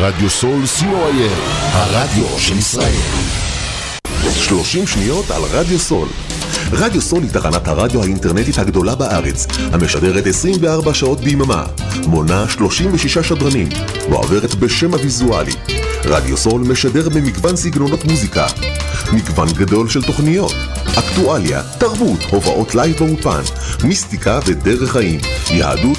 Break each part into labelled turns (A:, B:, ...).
A: רדיו סול co.il, הרדיו של ישראל. 30 שניות על רדיו סול. רדיו סול היא תחנת הרדיו האינטרנטית הגדולה בארץ, המשדרת 24 שעות ביממה, מונה 36 שדרנים, ועוברת בשם הוויזואלי. רדיו סול משדר במגוון סגנונות מוזיקה, מגוון גדול של תוכניות, אקטואליה, תרבות, הופעות לייב באולפן, מיסטיקה ודרך חיים, יהדות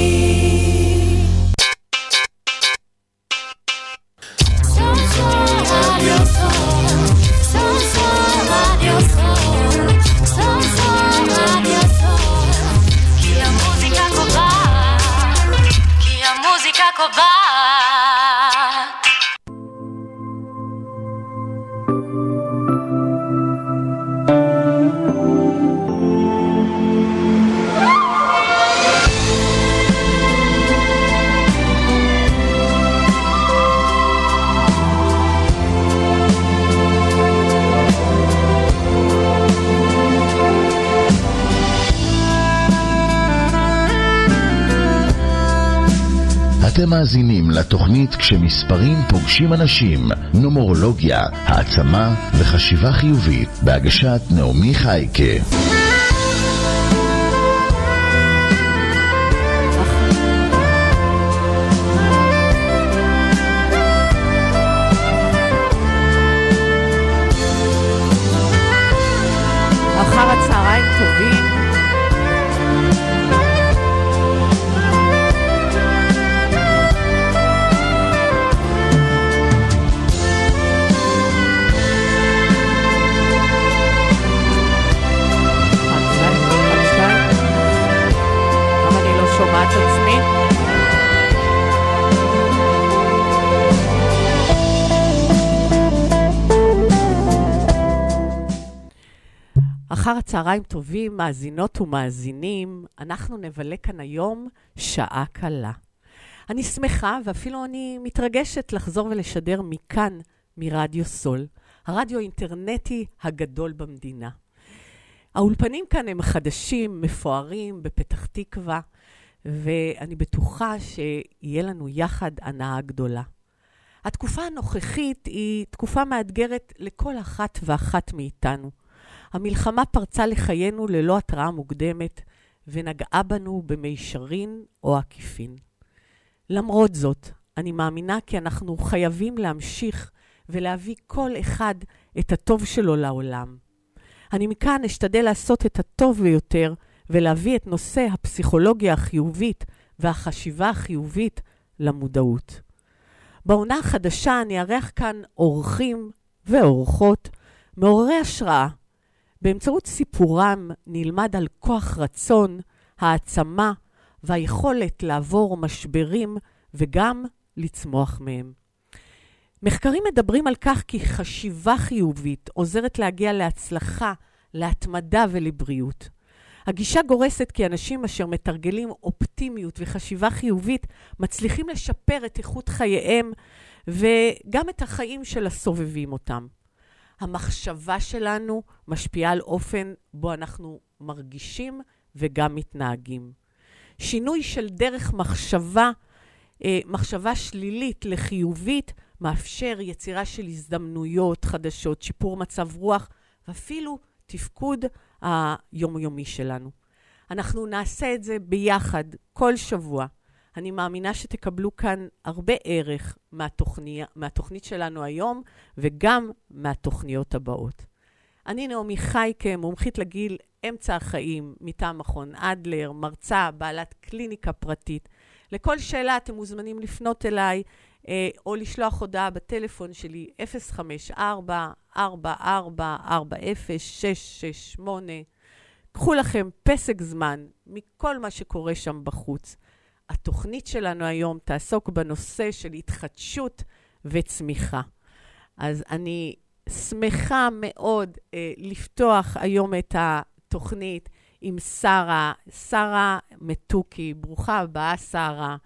B: לתוכנית כשמספרים פוגשים אנשים, נומרולוגיה, העצמה וחשיבה חיובית, בהגשת נעמי חייקה.
C: אחר הצהריים טובים, מאזינות ומאזינים, אנחנו נבלה כאן היום שעה קלה. אני שמחה ואפילו אני מתרגשת לחזור ולשדר מכאן, מרדיו סול, הרדיו האינטרנטי הגדול במדינה. האולפנים כאן הם חדשים, מפוארים, בפתח תקווה, ואני בטוחה שיהיה לנו יחד הנאה גדולה. התקופה הנוכחית היא תקופה מאתגרת לכל אחת ואחת מאיתנו. המלחמה פרצה לחיינו ללא התראה מוקדמת, ונגעה בנו במישרין או עקיפין. למרות זאת, אני מאמינה כי אנחנו חייבים להמשיך ולהביא כל אחד את הטוב שלו לעולם. אני מכאן אשתדל לעשות את הטוב ביותר ולהביא את נושא הפסיכולוגיה החיובית והחשיבה החיובית למודעות. בעונה החדשה אני אארח כאן אורחים ואורחות מעוררי השראה. באמצעות סיפורם נלמד על כוח רצון, העצמה והיכולת לעבור משברים וגם לצמוח מהם. מחקרים מדברים על כך כי חשיבה חיובית עוזרת להגיע להצלחה, להתמדה ולבריאות. הגישה גורסת כי אנשים אשר מתרגלים אופטימיות וחשיבה חיובית מצליחים לשפר את איכות חייהם וגם את החיים של הסובבים אותם. המחשבה שלנו משפיעה על אופן בו אנחנו מרגישים וגם מתנהגים. שינוי של דרך מחשבה, אה, מחשבה שלילית לחיובית, מאפשר יצירה של הזדמנויות חדשות, שיפור מצב רוח ואפילו תפקוד היומיומי שלנו. אנחנו נעשה את זה ביחד כל שבוע. אני מאמינה שתקבלו כאן הרבה ערך מהתוכנית, מהתוכנית שלנו היום וגם מהתוכניות הבאות. אני נעמי חייקה, מומחית לגיל אמצע החיים מטעם מכון אדלר, מרצה, בעלת קליניקה פרטית. לכל שאלה אתם מוזמנים לפנות אליי אה, או לשלוח הודעה בטלפון שלי 054-4440-668. קחו לכם פסק זמן מכל מה שקורה שם בחוץ. התוכנית שלנו היום תעסוק בנושא של התחדשות וצמיחה. אז אני שמחה מאוד אה, לפתוח היום את התוכנית עם שרה, שרה מתוקי. ברוכה הבאה, שרה.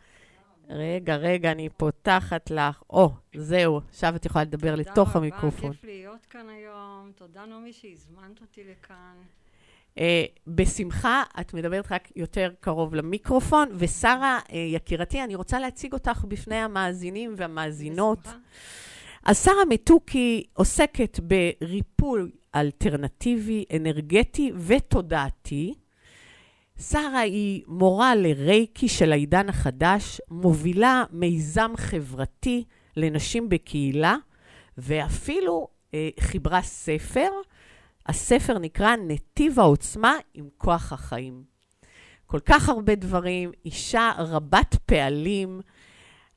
C: רגע, רגע, אני פותחת לך. או, זהו, עכשיו את יכולה לדבר לתוך המיקרופון.
D: תודה רבה, כיף להיות כאן היום. תודה, נעמי, שהזמנת אותי לכאן.
C: Uh, בשמחה, את מדברת רק יותר קרוב למיקרופון, ושרה, uh, יקירתי, אני רוצה להציג אותך בפני המאזינים והמאזינות.
D: בשמחה.
C: אז שרה מתוקי עוסקת בריפוי אלטרנטיבי, אנרגטי ותודעתי. שרה היא מורה לרייקי של העידן החדש, מובילה מיזם חברתי לנשים בקהילה, ואפילו אה, חיברה ספר. הספר נקרא נתיב העוצמה עם כוח החיים. כל כך הרבה דברים, אישה רבת פעלים.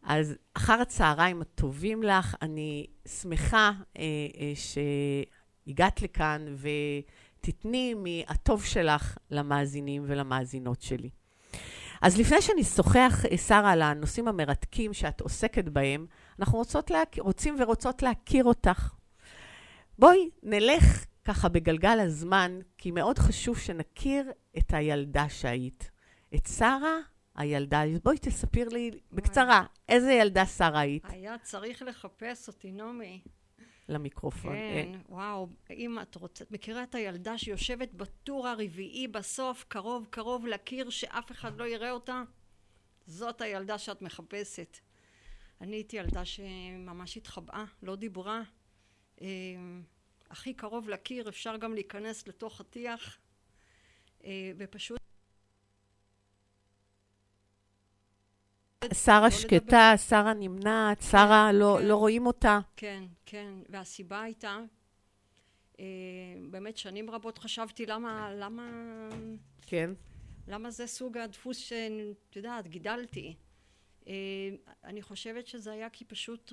C: אז אחר הצהריים הטובים לך, אני שמחה אה, אה, שהגעת לכאן ותתני מהטוב שלך למאזינים ולמאזינות שלי. אז לפני שנשוחח, אה, שרה, על הנושאים המרתקים שאת עוסקת בהם, אנחנו רוצות להכ... רוצים ורוצות להכיר אותך. בואי נלך ככה בגלגל הזמן, כי מאוד חשוב שנכיר את הילדה שהיית. את שרה, הילדה. בואי תספיר לי בקצרה, איזה ילדה שרה היית?
D: היה צריך לחפש אותי, נעמי.
C: למיקרופון.
D: כן,
C: אה,
D: וואו, אם את רוצה, את מכירה את הילדה שיושבת בטור הרביעי בסוף, קרוב קרוב לקיר, שאף אחד לא יראה אותה? זאת הילדה שאת מחפשת. אני הייתי ילדה שממש התחבאה, לא דיברה. הכי קרוב לקיר, אפשר גם להיכנס לתוך הטיח, אה, ופשוט...
C: שרה
D: לא
C: שקטה, שרה נמנעת, שרה לא
D: כן.
C: לא רואים אותה.
D: כן, כן, והסיבה הייתה, אה, באמת שנים רבות חשבתי למה, למה,
C: כן.
D: למה זה סוג הדפוס שאת יודעת, גידלתי. אה, אני חושבת שזה היה כי פשוט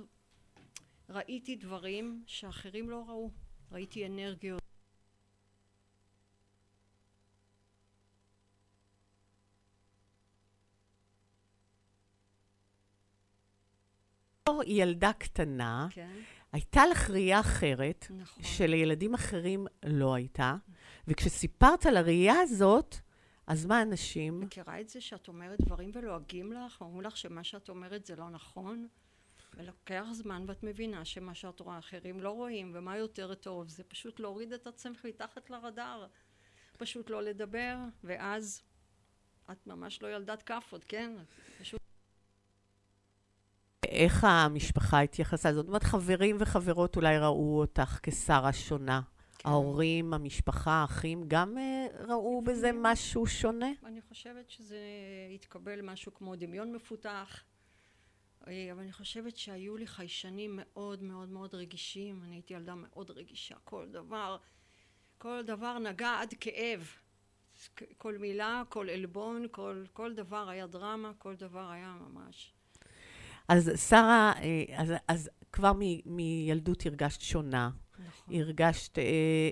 D: ראיתי דברים שאחרים לא ראו. ראיתי אנרגיות.
C: בתור ילדה קטנה,
D: כן,
C: הייתה לך ראייה אחרת,
D: נכון.
C: שלילדים אחרים לא הייתה, וכשסיפרת על הראייה הזאת, אז מה אנשים?
D: מכירה את זה שאת אומרת דברים ולועגים לך, אומרים לך שמה שאת אומרת זה לא נכון, ולוקח זמן ואת מבינה שמה שאת רואה אחרים לא רואים, ומה יותר טוב זה פשוט להוריד את עצמך מתחת לרדאר, פשוט לא לדבר, ואז את ממש לא ילדת כאפות, כן? פשוט
C: איך המשפחה התייחסה לזה? זאת אומרת, חברים וחברות אולי ראו אותך כשרה שונה.
D: כן.
C: ההורים, המשפחה, האחים, גם אה, ראו בזה. משהו שונה?
D: אני חושבת שזה התקבל משהו כמו דמיון מפותח, אבל אני חושבת שהיו לי חיישנים מאוד מאוד מאוד רגישים, אני הייתי ילדה מאוד רגישה, כל דבר, כל דבר נגע עד כאב, כל מילה, כל עלבון, כל, כל דבר היה דרמה, כל דבר היה ממש.
C: אז שרה, אה, אז, אז כבר מ- מילדות הרגשת שונה.
D: נכון.
C: הרגשת אה,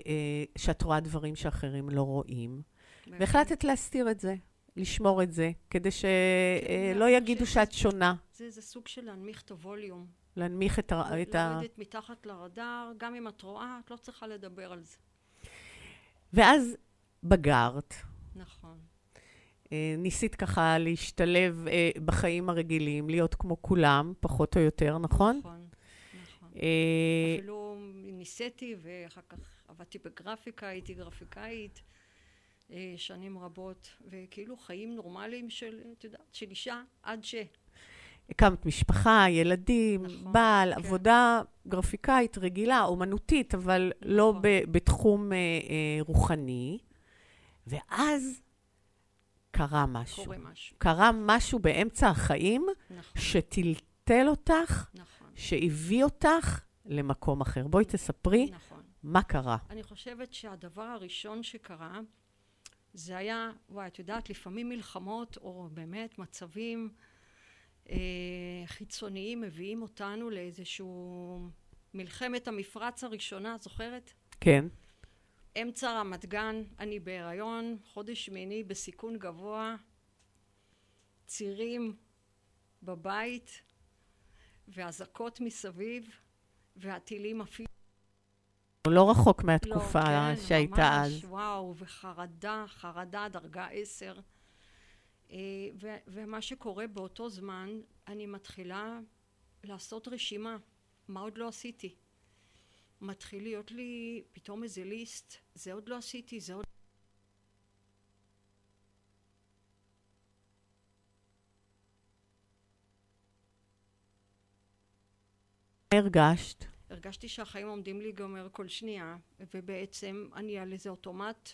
C: אה, שאת רואה דברים שאחרים לא רואים, והחלטת להסתיר את זה. לשמור את זה, כדי שלא
D: כן, אני
C: יגידו שאת שונה.
D: זה, זה סוג של להנמיך את הווליום.
C: להנמיך את ה... את ה...
D: לרדת מתחת לרדאר, גם אם את רואה, את לא צריכה לדבר על זה.
C: ואז בגרת,
D: נכון.
C: אה, ניסית ככה להשתלב אה, בחיים הרגילים, להיות כמו כולם, פחות או יותר, נכון?
D: נכון, נכון.
C: אה,
D: אפילו ניסיתי, ואחר כך עבדתי בגרפיקה, הייתי גרפיקאית אה, שנים רבות, וכאילו חיים נורמליים של, את יודעת, של אישה, עד ש...
C: הקמת משפחה, ילדים,
D: נכון,
C: בעל,
D: כן.
C: עבודה גרפיקאית רגילה, אומנותית, אבל לא
D: נכון.
C: ב- בתחום אה, אה, רוחני. ואז קרה משהו.
D: קורה משהו.
C: קרה משהו באמצע החיים
D: נכון,
C: שטלטל אותך,
D: נכון,
C: שהביא אותך למקום אחר. בואי תספרי
D: נכון.
C: מה קרה.
D: אני חושבת שהדבר הראשון שקרה, זה היה, וואי, את יודעת, לפעמים מלחמות, או באמת מצבים אה, חיצוניים, מביאים אותנו לאיזשהו... מלחמת המפרץ הראשונה, זוכרת?
C: כן.
D: אמצע רמת גן, אני בהיריון, חודש שמיני בסיכון גבוה, צירים בבית, ואזעקות מסביב, והטילים עפים.
C: לא רחוק מהתקופה
D: לא, כן,
C: שהייתה
D: ממש,
C: אז.
D: וואו, וחרדה, חרדה דרגה עשר. אה, ו- ומה שקורה באותו זמן, אני מתחילה לעשות רשימה, מה עוד לא עשיתי. מתחיל להיות לי פתאום איזה ליסט, זה עוד לא עשיתי, זה עוד...
C: מה הרגשת?
D: הרגשתי שהחיים עומדים להיגמר כל שנייה, ובעצם אני על איזה אוטומט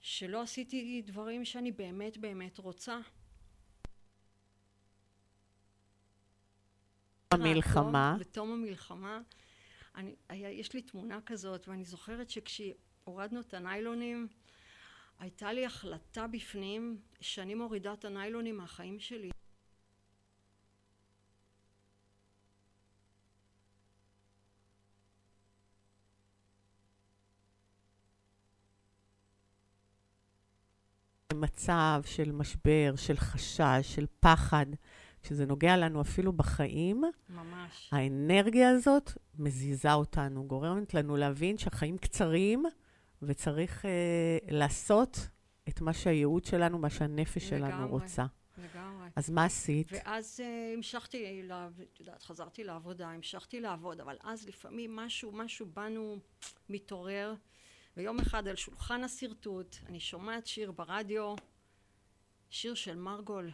D: שלא עשיתי דברים שאני באמת באמת רוצה.
C: המלחמה.
D: בתום המלחמה, אני, היה, יש לי תמונה כזאת, ואני זוכרת שכשהורדנו את הניילונים, הייתה לי החלטה בפנים שאני מורידה את הניילונים מהחיים שלי.
C: מצב של משבר, של חשש, של פחד, כשזה נוגע לנו אפילו בחיים,
D: ממש.
C: האנרגיה הזאת מזיזה אותנו, גורמת לנו להבין שהחיים קצרים וצריך אה, לעשות את מה שהייעוד שלנו, מה שהנפש שלנו
D: לגמרי.
C: רוצה.
D: לגמרי.
C: אז מה עשית?
D: ואז uh, המשכתי, לה, את יודעת, חזרתי לעבודה, המשכתי לעבוד, אבל אז לפעמים משהו, משהו בנו מתעורר, ויום אחד על שולחן השרטוט, אני שומעת שיר ברדיו, שיר של מרגול.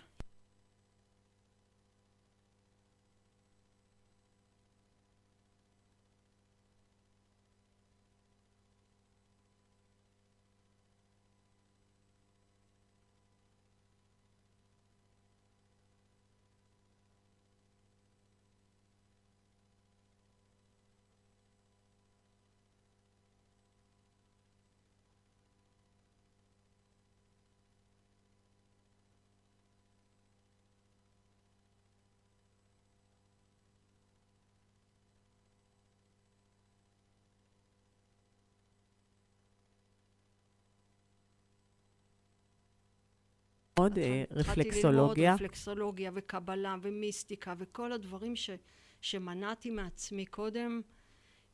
C: עוד אה,
D: התחלתי ללמוד
C: רפלקסולוגיה.
D: רפלקסולוגיה וקבלה ומיסטיקה וכל הדברים ש, שמנעתי מעצמי קודם,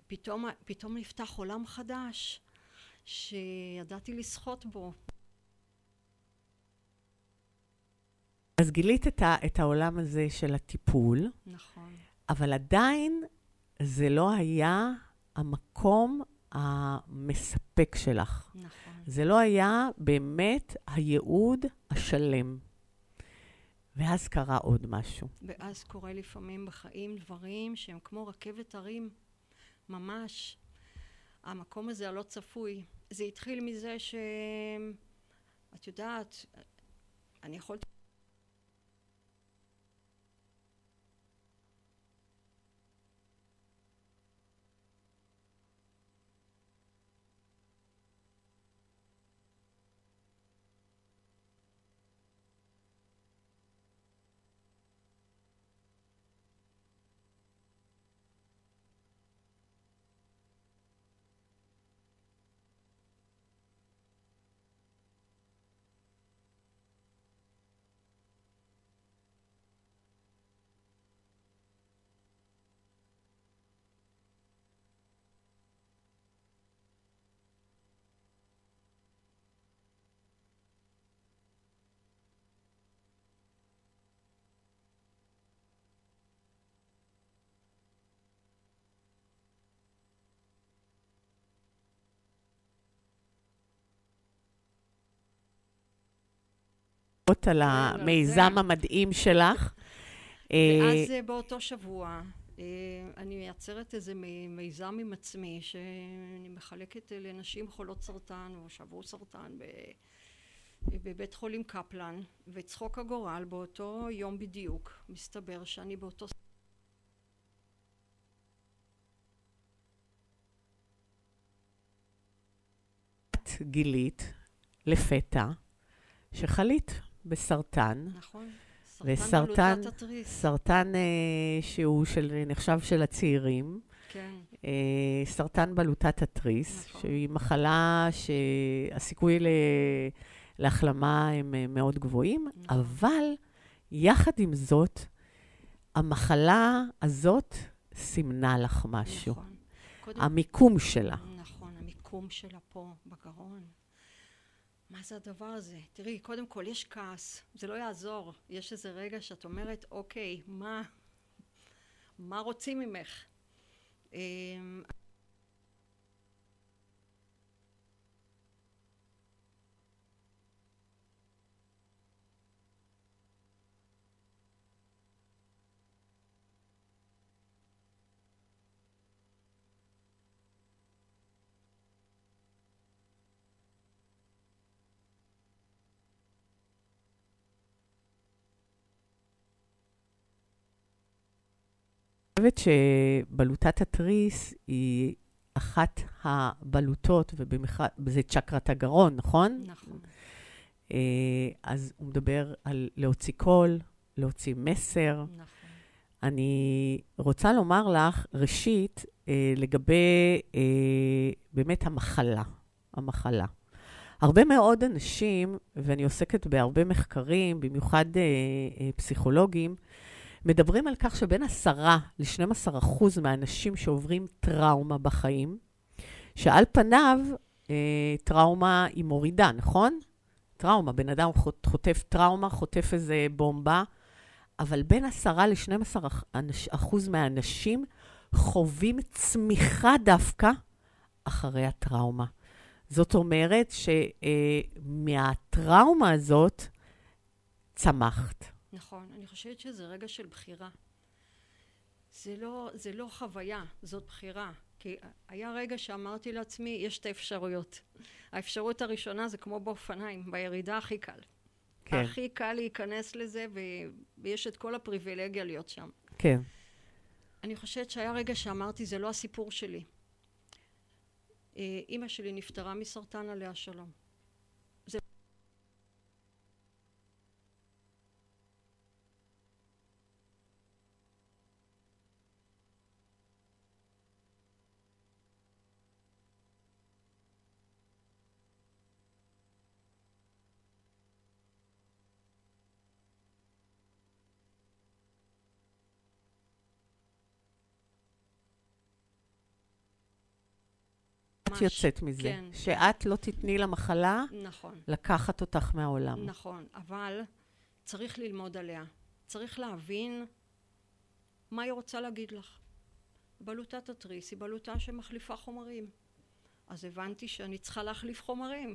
D: פתאום, פתאום נפתח עולם חדש שידעתי לשחות בו.
C: אז גילית את, ה, את העולם הזה של הטיפול,
D: נכון.
C: אבל עדיין זה לא היה המקום המספק שלך.
D: נכון.
C: זה לא היה באמת הייעוד השלם. ואז קרה עוד משהו.
D: ואז קורה לפעמים בחיים דברים שהם כמו רכבת הרים, ממש. המקום הזה הלא צפוי. זה התחיל מזה ש... את יודעת, אני יכולתי...
C: על
D: על
C: המיזם. המדהים שלך. אה,
D: ואז אה, באותו שבוע אה, אני מייצרת איזה מי- מיזם עם עצמי שאני מחלקת אה, לנשים חולות סרטן או שעברו סרטן בבית חולים קפלן וצחוק הגורל באותו יום בדיוק מסתבר שאני באותו
C: גילית לפתע שחלית בסרטן,
D: נכון
C: וסרטן,
D: בלוטת התריס
C: סרטן אה, שהוא של, נחשב של הצעירים,
D: כן
C: אה, סרטן בלוטת התריס,
D: נכון.
C: שהיא מחלה שהסיכוי ל... להחלמה הם אה, מאוד גבוהים,
D: נכון.
C: אבל יחד עם זאת, המחלה הזאת סימנה לך משהו.
D: נכון
C: המיקום שלה.
D: נכון, המיקום שלה פה, בגרון. מה זה הדבר הזה? תראי, קודם כל, יש כעס, זה לא יעזור. יש איזה רגע שאת אומרת, אוקיי, מה, מה רוצים ממך?
C: חושבת שבלוטת התריס היא אחת הבלוטות, וזה צ'קרת הגרון, נכון?
D: נכון,
C: אה, אז הוא מדבר על להוציא קול, להוציא מסר.
D: נכון.
C: אני רוצה לומר לך, ראשית, אה, לגבי אה, באמת המחלה, המחלה. הרבה מאוד אנשים, ואני עוסקת בהרבה מחקרים, במיוחד פסיכולוגים, מדברים על כך שבין 10 ל-12 אחוז מהאנשים שעוברים טראומה בחיים, שעל פניו אה, טראומה היא מורידה, נכון? טראומה, בן אדם חוט- חוטף טראומה, חוטף איזה בומבה, אבל בין 10 ל-12 אחוז מהאנשים חווים צמיחה דווקא אחרי הטראומה. זאת אומרת שמהטראומה הזאת צמחת.
D: נכון, אני חושבת שזה רגע של בחירה. זה לא, זה לא חוויה, זאת בחירה. כי היה רגע שאמרתי לעצמי, יש שתי אפשרויות. האפשרות הראשונה זה כמו באופניים, בירידה הכי קל.
C: כן,
D: הכי קל להיכנס לזה, ו... ויש את כל הפריבילגיה להיות שם.
C: כן.
D: אני חושבת שהיה רגע שאמרתי, זה לא הסיפור שלי. אה, אימא שלי נפטרה מסרטן עליה שלום.
C: את
D: ממש-
C: יוצאת מזה.
D: כן.
C: שאת לא תתני למחלה
D: נכון.
C: לקחת אותך מהעולם.
D: נכון, אבל צריך ללמוד עליה. צריך להבין מה היא רוצה להגיד לך. בלוטת התריס היא בלוטה שמחליפה חומרים. אז הבנתי שאני צריכה להחליף חומרים.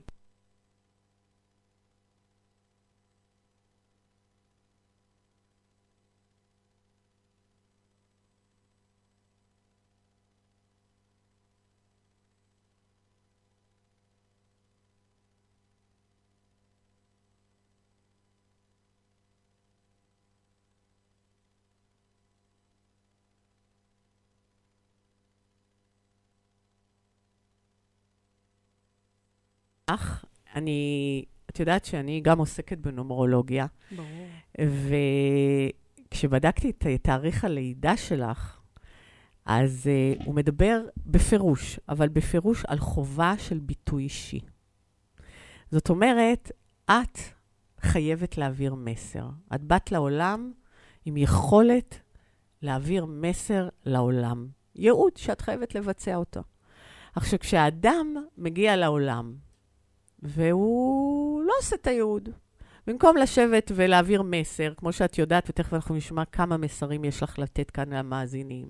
C: אך, אני, את יודעת שאני גם עוסקת בנומרולוגיה,
D: ברור.
C: וכשבדקתי את תאריך הלידה שלך, אז uh, הוא מדבר בפירוש, אבל בפירוש על חובה של ביטוי אישי. זאת אומרת, את חייבת להעביר מסר. את באת לעולם עם יכולת להעביר מסר לעולם. ייעוד שאת חייבת לבצע אותו. עכשיו, כשהאדם מגיע לעולם, והוא לא עושה את הייעוד, במקום לשבת ולהעביר מסר, כמו שאת יודעת, ותכף אנחנו נשמע כמה מסרים יש לך לתת כאן למאזינים.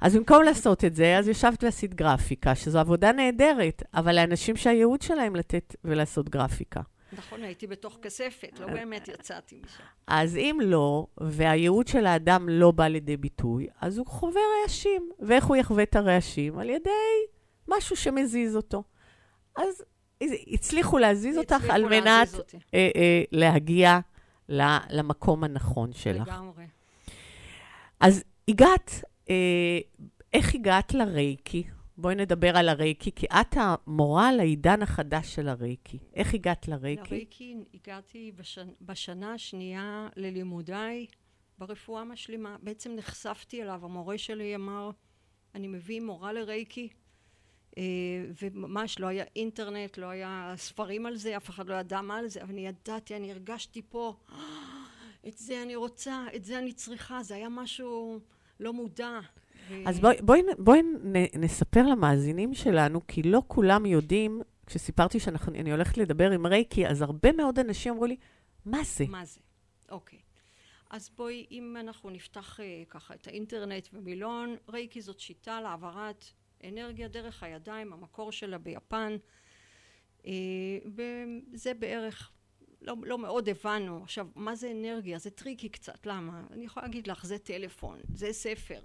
C: אז במקום לעשות את זה, אז ישבת ועשית גרפיקה, שזו עבודה נהדרת, אבל לאנשים שהייעוד שלהם לתת ולעשות גרפיקה.
D: נכון, הייתי בתוך כספת, לא באמת יצאתי משם.
C: אז אם לא, והייעוד של האדם לא בא לידי ביטוי, אז הוא חווה רעשים. ואיך הוא יחווה את הרעשים? על ידי משהו שמזיז אותו. אז הצליחו להזיז אותך על מנת. אה, אה, להגיע למקום הנכון שלך.
D: לגמרי.
C: אז הגעת, אה, איך הגעת לרייקי? בואי נדבר על הרייקי, כי את המורה לעידן החדש של הרייקי. איך הגעת לרייקי?
D: לרייקי הגעתי בשנ... בשנה השנייה ללימודיי ברפואה משלימה. בעצם נחשפתי אליו, המורה שלי אמר, אני מביא מורה לרייקי, וממש לא היה אינטרנט, לא היה ספרים על זה, אף אחד לא ידע מה על זה, אבל אני ידעתי, אני הרגשתי פה, את זה אני רוצה, את זה אני צריכה, זה היה משהו לא מודע.
C: אז בואי, בואי, בואי נ- נספר למאזינים שלנו, כי לא כולם יודעים, כשסיפרתי שאני הולכת לדבר עם רייקי, אז הרבה מאוד אנשים אמרו לי, מה זה?
D: מה זה? אוקיי. אז בואי, אם אנחנו נפתח אה, ככה את האינטרנט ומילון, רייקי זאת שיטה להעברת אנרגיה דרך הידיים, המקור שלה ביפן. אה, וזה בערך, לא, לא מאוד הבנו. עכשיו, מה זה אנרגיה? זה tricky קצת, למה? אני יכולה להגיד לך, זה טלפון, זה ספר.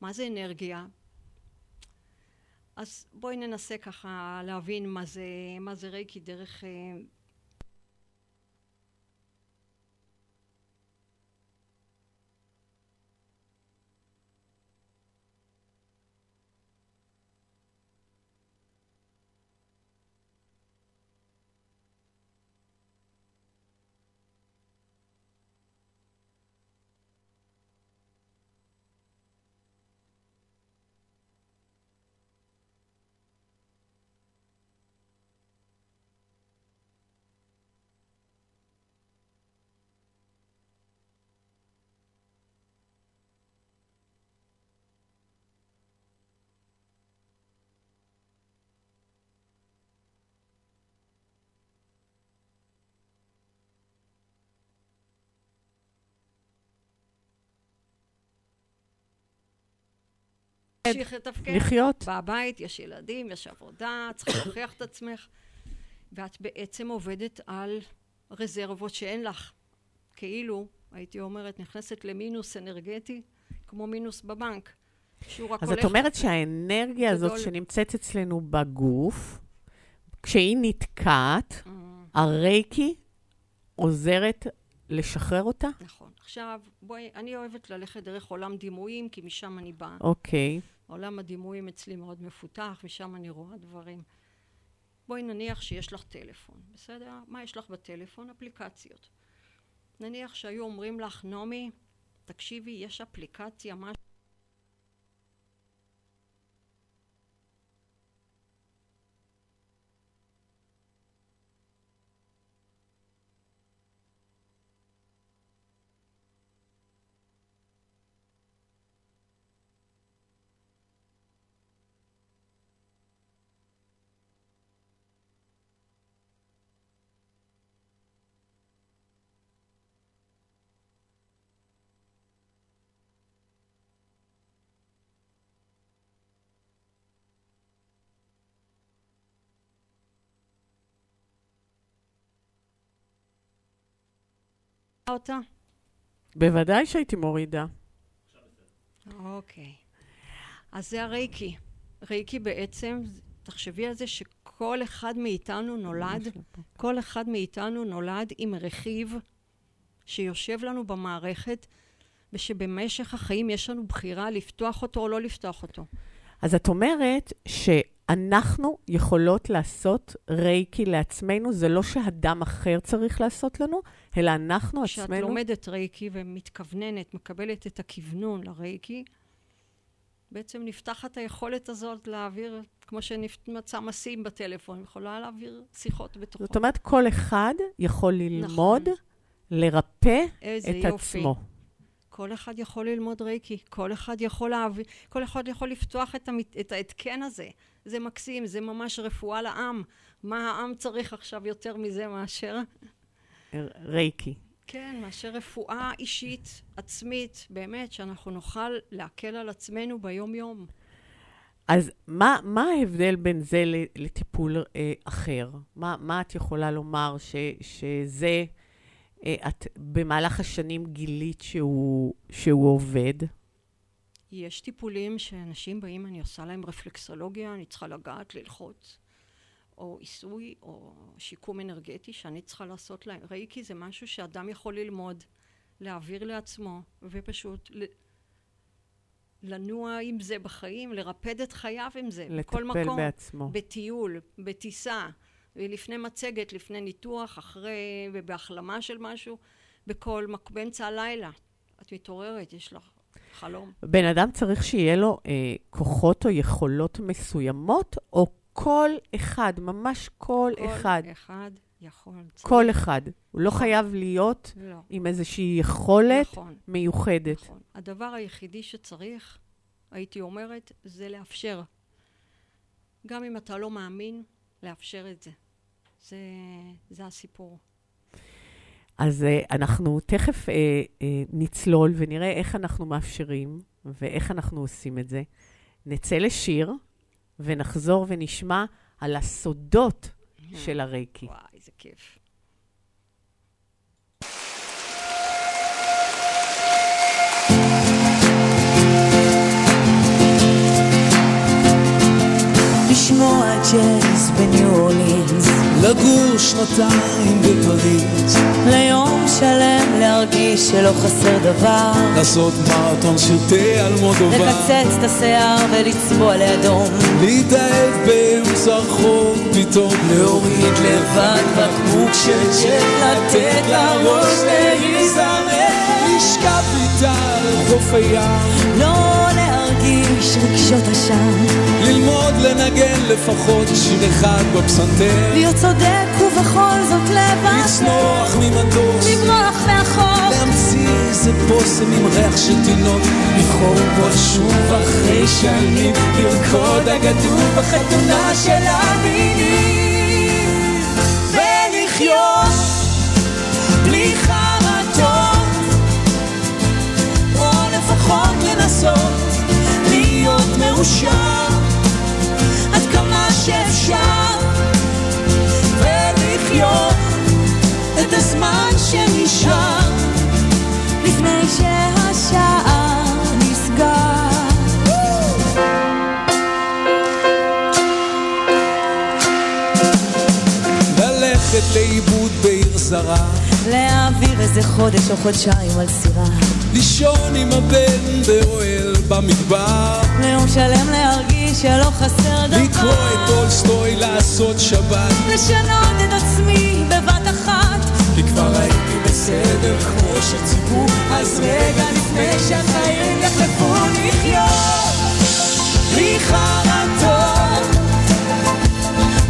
D: מה זה אנרגיה? אז בואי ננסה ככה להבין מה זה, מה זה רייקי דרך... להמשיך לתפקד.
C: לחיות.
D: בבית יש ילדים, יש עבודה, צריך להוכיח את עצמך, ואת בעצם עובדת על רזרבות שאין לך. כאילו, הייתי אומרת, נכנסת למינוס אנרגטי, כמו מינוס בבנק. שהוא רק
C: אז. את אומרת שהאנרגיה הזאת
D: גדול.
C: שנמצאת אצלנו בגוף, כשהיא נתקעת,
D: אה,
C: הרייקי עוזרת לשחרר אותה?
D: נכון. עכשיו, בואי, אני אוהבת ללכת דרך עולם דימויים, כי משם אני באה.
C: אוקיי.
D: עולם הדימויים אצלי מאוד מפותח, ושם אני רואה דברים. בואי נניח שיש לך טלפון, בסדר? מה יש לך בטלפון? אפליקציות. נניח שהיו אומרים לך, נעמי, תקשיבי, יש אפליקציה, מה... אותה?
C: בוודאי שהייתי מורידה.
D: אוקיי. אז זה הרייקי. רייקי בעצם, תחשבי על זה שכל אחד מאיתנו נולד, כל אחד מאיתנו נולד עם רכיב שיושב לנו במערכת, ושבמשך החיים יש לנו בחירה לפתוח אותו או לא לפתוח אותו.
C: אז את אומרת שאנחנו יכולות לעשות רייקי לעצמנו, זה לא שאדם אחר צריך לעשות לנו, אלא אנחנו
D: כשאת
C: עצמנו.
D: לומדת רייקי ומתכווננת, מקבלת את הכוונון לרייקי, בעצם נפתחת היכולת הזאת להעביר, כמו שמצא מסים בטלפון, יכולה להעביר שיחות בתוכו.
C: זאת אומרת, כל אחד יכול ללמוד
D: נכון.
C: לרפא את
D: יופי.
C: עצמו.
D: כל אחד יכול ללמוד רייקי, כל אחד יכול להעביר, כל אחד יכול לפתוח את, המת, את ההתקן הזה. זה מקסים, זה ממש רפואה לעם. מה העם צריך עכשיו יותר מזה מאשר?
C: רייקי.
D: כן, מאשר רפואה אישית, עצמית, באמת, שאנחנו נוכל להקל על עצמנו ביום-יום.
C: אז מה, מה ההבדל בין זה לטיפול אה, אחר? מה, מה את יכולה לומר ש, שזה, אה, את במהלך השנים גילית שהוא, שהוא עובד?
D: יש טיפולים שאנשים באים, אני עושה להם רפלקסולוגיה, אני צריכה לגעת, ללחוץ, או עיסוי, או שיקום אנרגטי שאני צריכה לעשות להם. רייקי זה משהו שאדם יכול ללמוד, להעביר לעצמו, ופשוט לנוע עם זה בחיים, לרפד את חייו עם זה, בכל
C: לטפל
D: מקום.
C: בעצמו.
D: בטיול, בטיסה, לפני מצגת, לפני ניתוח, אחרי, ובהחלמה של משהו, בכל מק... באמצע הלילה. את מתעוררת, יש לך חלום.
C: בן אדם צריך שיהיה לו אה, כוחות או יכולות מסוימות, או כל אחד, ממש כל,
D: כל
C: אחד,
D: אחד יכול.
C: כל אחד. הוא לא חייב להיות
D: לא.
C: עם איזושהי יכולת
D: נכון,
C: מיוחדת.
D: נכון. הדבר היחידי שצריך, הייתי אומרת, זה לאפשר. גם אם אתה לא מאמין, לאפשר את זה. זה, זה הסיפור.
C: אז uh, אנחנו תכף uh, uh, נצלול ונראה איך אנחנו מאפשרים ואיך אנחנו עושים את זה. נצא לשיר ונחזור ונשמע על הסודות של הרייקי.
D: וואי, איזה כיף.
E: לשמוע ג'אז בניו אורלינס,
F: לגור שנתיים בפריז,
E: ליום שלם להרגיש שלא חסר דבר,
F: לעשות מרתון שלטי אלמודובר,
E: לקצץ את השיער ולצבוע לאדום,
F: להתאהב באמצע הרחוב פתאום,
E: להוריד לבד בקבוק של ג'ט, לתת לראש להיזרק,
F: לשכב איתה על חוף הים,
E: לא להרגיש רגשות אשם,
F: ללמוד לנגן לפחות שיר אחד בפסנתר,
E: להיות צודק ובכל זאת לבד,
F: לצנוח ממטוס,
E: לברוח מהחוף,
F: להמציא איזה בושם עם ריח של תינוק, לבחור בו שוב אחרי שנים, לרקוד אגדו בחתונה של המינים, ולחיות בלי חרטות, או לפחות לנסות מאושר עד כמה שאפשר, ולחיות את הזמן שנשאר לפני שהשער נסגר. ללכת לאיבוד בעיר זרה,
E: להעביר איזה חודש או חודשיים על סירה,
F: לישון עם הבן באוהל במדבר,
E: ליום שלם להרגיש שלא חסר דבר,
F: לקרוא את טולסטוי לעשות שבת,
E: לשנות את עצמי בבת אחת,
F: כי כבר הייתי בסדר כמו שציפו,
E: אז רגע לפני שהחיים יחלפו לחיות בלי חרטות,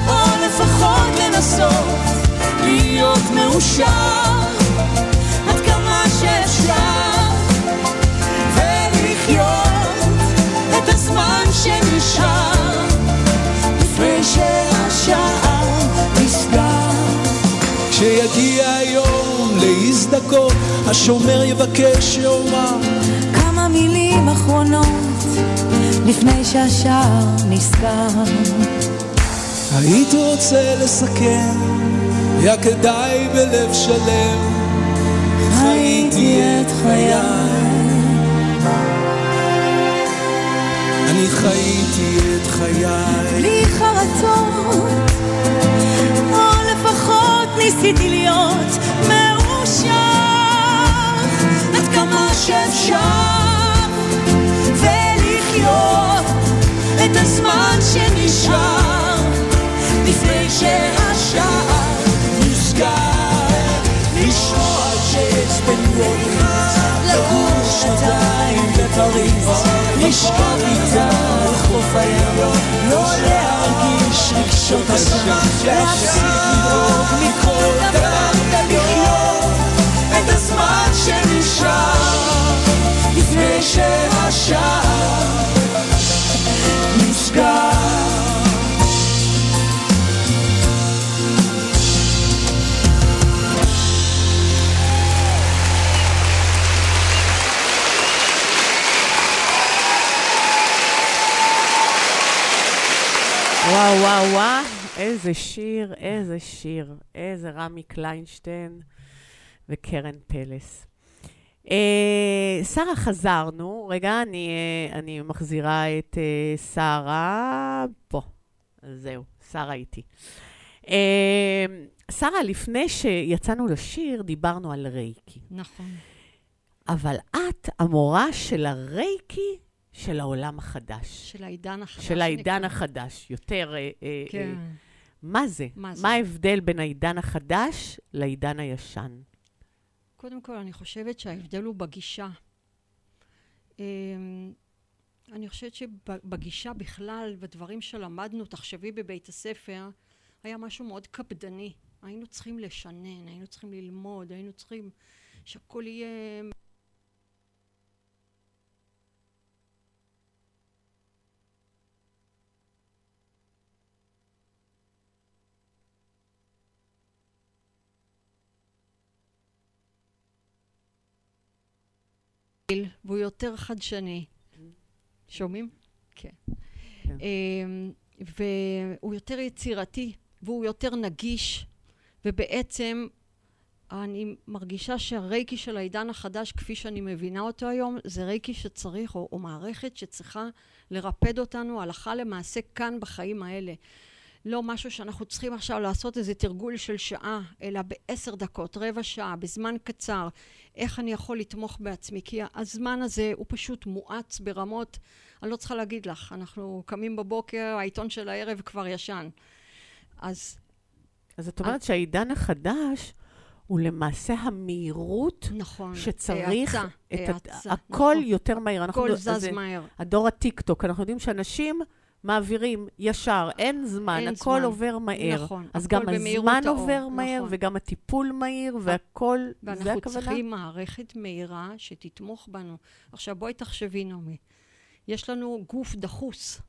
E: או לפחות לנסות להיות מאושר עד כמה שאפשר, ולחיות את הזמן שנשאר לפני שהשער נסגר.
F: כשיגיע היום להזדכות, השומר יבקש שאומר,
E: כמה מילים אחרונות לפני שהשער נסגר.
F: היית רוצה לסכם, היה כדאי בלב שלם,
E: חייתי את חיי.
F: אני חייתי את חיי.
E: בלי חרטות, או לפחות ניסיתי להיות מאושר עד כמה שאפשר, ולחיות את הזמן שנשאר לפני שהשער נסגר. לשמוע ג'אז בניו אורלינס, לגור שנתיים בפריז, לשכב איתה על חוף הים, לא להרגיש רגשות אשם, להפסיק לדאוג מכל דבר ולחיות את הזמן שנשאר לפני שהשער
C: וואו, וואו, וואו, איזה שיר, איזה שיר. איזה רמי קליינשטיין וקרן פלס. אה, שרה, חזרנו. רגע, אני, אה, אני מחזירה את אה, שרה. פה. זהו, שרה איתי. אה, שרה, לפני שיצאנו לשיר, דיברנו על רייקי.
D: נכון.
C: אבל את המורה של הרייקי של העולם החדש.
D: של העידן החדש.
C: של העידן. החדש. יותר... אה, אה,
D: כן.
C: אה, מה זה?
D: מה זה?
C: מה ההבדל בין העידן החדש לעידן הישן?
D: קודם כל, אני חושבת שההבדל הוא בגישה. אמ, אני חושבת שבגישה בכלל, בדברים שלמדנו, תחשבי בבית הספר, היה משהו מאוד קפדני. היינו צריכים לשנן, היינו צריכים ללמוד, היינו צריכים שהכל יהיה... והוא יותר חדשני. שומעים? כן.
C: כן.
D: אמ, והוא יותר יצירתי, והוא יותר נגיש, ובעצם אני מרגישה שהרייקי של העידן החדש, כפי שאני מבינה אותו היום, זה רייקי שצריך, או, או מערכת שצריכה לרפד אותנו הלכה למעשה כאן בחיים האלה. לא משהו שאנחנו צריכים עכשיו לעשות איזה תרגול של שעה, אלא בעשר דקות, רבע שעה, בזמן קצר. איך אני יכול לתמוך בעצמי? כי הזמן הזה הוא פשוט מואץ ברמות, אני לא צריכה להגיד לך, אנחנו קמים בבוקר, העיתון של הערב כבר ישן. אז
C: אז את אומרת שהעידן החדש הוא למעשה המהירות
D: נכון,
C: שצריך
D: האצה,
C: את
D: האצה,
C: הכל
D: נכון.
C: יותר מהיר. אנחנו-
D: הכל
C: אז
D: זז מהר.
C: הדור הטיקטוק, אנחנו יודעים שאנשים מעבירים ישר, אין זמן,
D: אין
C: הכל
D: זמן.
C: עובר מהר.
D: נכון,
C: אז גם הזמן
D: האור,
C: עובר מהר,
D: נכון.
C: וגם הטיפול מהיר, והכל, זה
D: ואנחנו
C: הכוונה?
D: צריכים מערכת מהירה שתתמוך בנו. עכשיו בואי תחשבי נעמי, יש לנו גוף דחוס.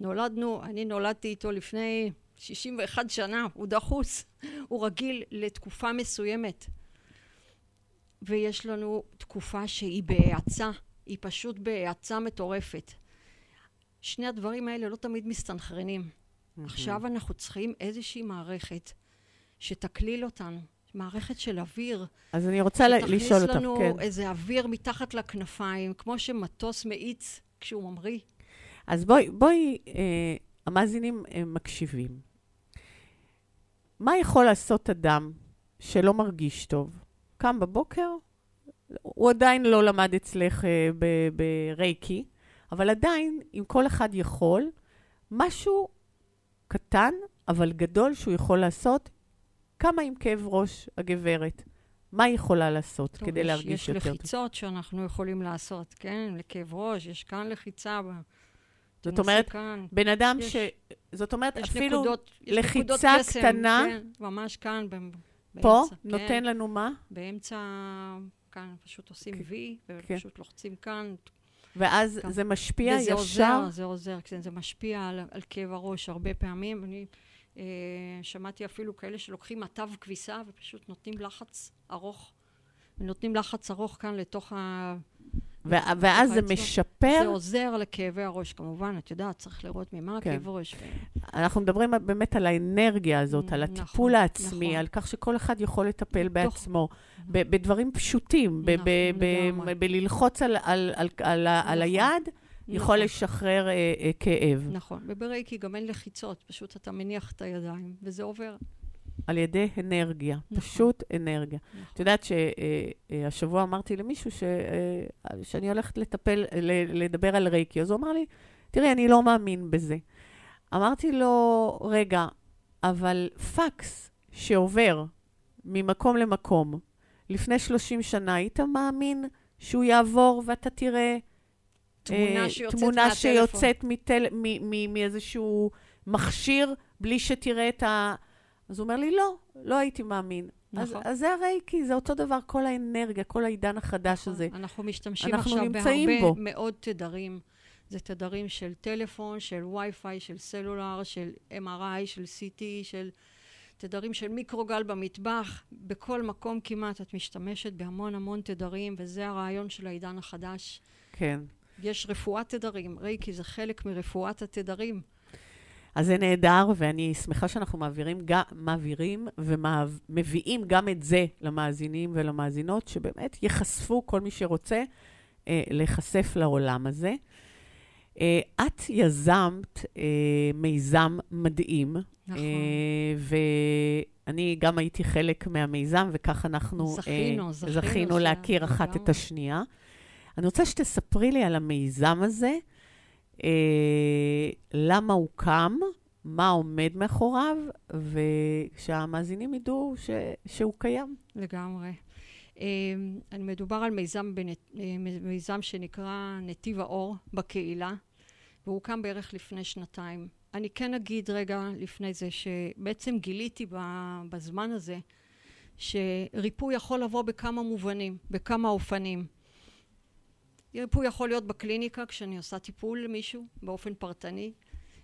D: נולדנו, אני נולדתי איתו לפני 61 שנה, הוא דחוס. הוא רגיל לתקופה מסוימת. ויש לנו תקופה שהיא בהאצה, היא פשוט בהאצה מטורפת. שני הדברים האלה לא תמיד מסתנכרנים. עכשיו אנחנו צריכים איזושהי מערכת שתקליל אותנו, מערכת של אוויר.
C: אז אני רוצה לשאול
D: שתכניס
C: אותך,
D: לנו
C: כן.
D: איזה אוויר מתחת לכנפיים, כמו שמטוס מאיץ כשהוא ממריא.
C: אז בואי, בואי, אה, המאזינים אה, מקשיבים. מה יכול לעשות אדם שלא מרגיש טוב? קם בבוקר, הוא עדיין לא למד אצלך אה, ברייקי, אבל עדיין, אם כל אחד יכול, משהו קטן, אבל גדול שהוא יכול לעשות, כמה עם כאב ראש הגברת. מה היא יכולה לעשות
D: טוב,
C: כדי
D: יש,
C: להרגיש
D: יש
C: יותר טוב?
D: לחיצות שאנחנו יכולים לעשות, כן? לכאב ראש, יש כאן לחיצה.
C: זאת אומרת,
D: כאן.
C: בן אדם
D: יש-
C: ש... זאת אומרת,
D: יש
C: אפילו
D: נקודות, יש
C: לחיצה
D: נקודות קסם,
C: קטנה,
D: כן, ממש כאן, ב-
C: פה,
D: באמצע,
C: נותן
D: כן,
C: לנו מה?
D: באמצע, כאן פשוט עושים
C: כן,
D: וי,
C: כן.
D: ופשוט לוחצים כאן,
C: ואז
D: כאן.
C: זה משפיע
D: וזה
C: ישר?
D: עוזר, זה עוזר, כן, זה משפיע על, על כאב הראש הרבה פעמים. אני אה, שמעתי אפילו כאלה שלוקחים מטב כביסה ופשוט נותנים לחץ ארוך. ונותנים לחץ ארוך כאן לתוך ה...
C: ואז זה
D: האצבע. זה
C: משפר,
D: עוזר לכאבי הראש, כמובן, את יודעת, צריך לראות ממה
C: כן.
D: כאב הראש.
C: אנחנו מדברים באמת על האנרגיה הזאת, על
D: נכון,
C: הטיפול העצמי,
D: נכון.
C: על כך שכל אחד יכול לטפל בעצמו, ב- בדברים פשוטים,
D: נכון.
C: בללחוץ על- על- על- על ה- על
D: נכון.
C: היד, יכול
D: נכון.
C: לשחרר אה, אה, כאב.
D: נכון, וברייקי גם אין לחיצות, פשוט אתה מניח את הידיים, וזה עובר.
C: על ידי אנרגיה,
D: נכון.
C: פשוט אנרגיה.
D: נכון.
C: את יודעת שהשבוע אמרתי למישהו ש, אה, שאני הולכת לטפל, לדבר על רייקי, אז הוא אמר לי, תראי, אני לא מאמין בזה. אמרתי לו, רגע, אבל פקס שעובר ממקום למקום, לפני 30 שנה, היית מאמין שהוא יעבור ואתה תראה
D: תמונה
C: אה,
D: שיוצאת
C: תמונה. שיוצאת מתל, מ, מ, מאיזשהו מכשיר, בלי שתראה את ה... אז הוא אומר לי, לא, לא הייתי מאמין. אז,
D: נכון.
C: אז זה הרייקי, זה אותו דבר, כל האנרגיה, כל העידן החדש
D: נכון,
C: הזה.
D: אנחנו משתמשים
C: אנחנו
D: עכשיו
C: נמצאים
D: בהרבה
C: בו.
D: מאוד תדרים. זה תדרים של טלפון, של וי-פיי, של סלולר, של MRI, של CT, של תדרים של מיקרוגל במטבח. בכל מקום כמעט את משתמשת בהמון המון תדרים, וזה הרעיון של העידן החדש.
C: כן.
D: יש רפואת תדרים, רייקי זה חלק מרפואת התדרים.
C: אז זה נהדר, ואני שמחה שאנחנו מעבירים, גם, מעבירים ומביאים גם את זה למאזינים ולמאזינות, שבאמת ייחשפו כל מי שרוצה אה, להיחשף לעולם הזה. אה, את יזמת אה, מיזם מדהים.
D: נכון.
C: אה, ואני גם הייתי חלק מהמיזם, וכך אנחנו
D: זכינו,
C: אה,
D: זכינו
C: זכינו להכיר אחת את. השנייה. אני רוצה שתספרי לי על המיזם הזה, אה, למה הוא קם, מה עומד מאחוריו, ושהמאזינים ידעו ש, שהוא קיים.
D: לגמרי. אה, אני מדובר על מיזם, בנ... אה, מיזם שנקרא נתיב האור בקהילה, והוא קם בערך לפני שנתיים. אני כן אגיד רגע לפני זה, שבעצם גיליתי בזמן הזה, שריפוי יכול לבוא בכמה מובנים, בכמה אופנים. ריפוי יכול להיות בקליניקה כשאני עושה טיפול למישהו באופן פרטני.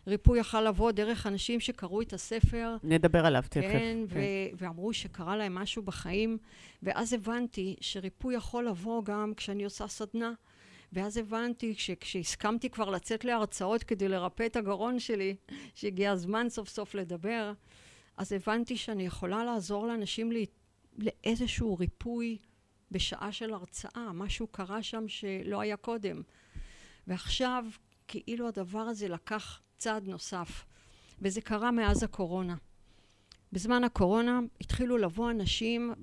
D: ריפוי יכול לבוא דרך אנשים שקראו את הספר
C: נדבר עליו תכף.
D: כן, ו- ואמרו שקרה להם משהו בחיים, ואז הבנתי שריפוי יכול לבוא גם כשאני עושה סדנה. ואז הבנתי שכשהסכמתי כבר לצאת להרצאות כדי לרפא את הגרון שלי, שהגיע הזמן סוף סוף לדבר, אז הבנתי שאני יכולה לעזור לאנשים לי, לאיזשהו ריפוי בשעה של הרצאה. משהו קרה שם שלא היה קודם. ועכשיו, כאילו הדבר הזה לקח צעד נוסף. וזה קרה מאז הקורונה. בזמן הקורונה התחילו לבוא אנשים,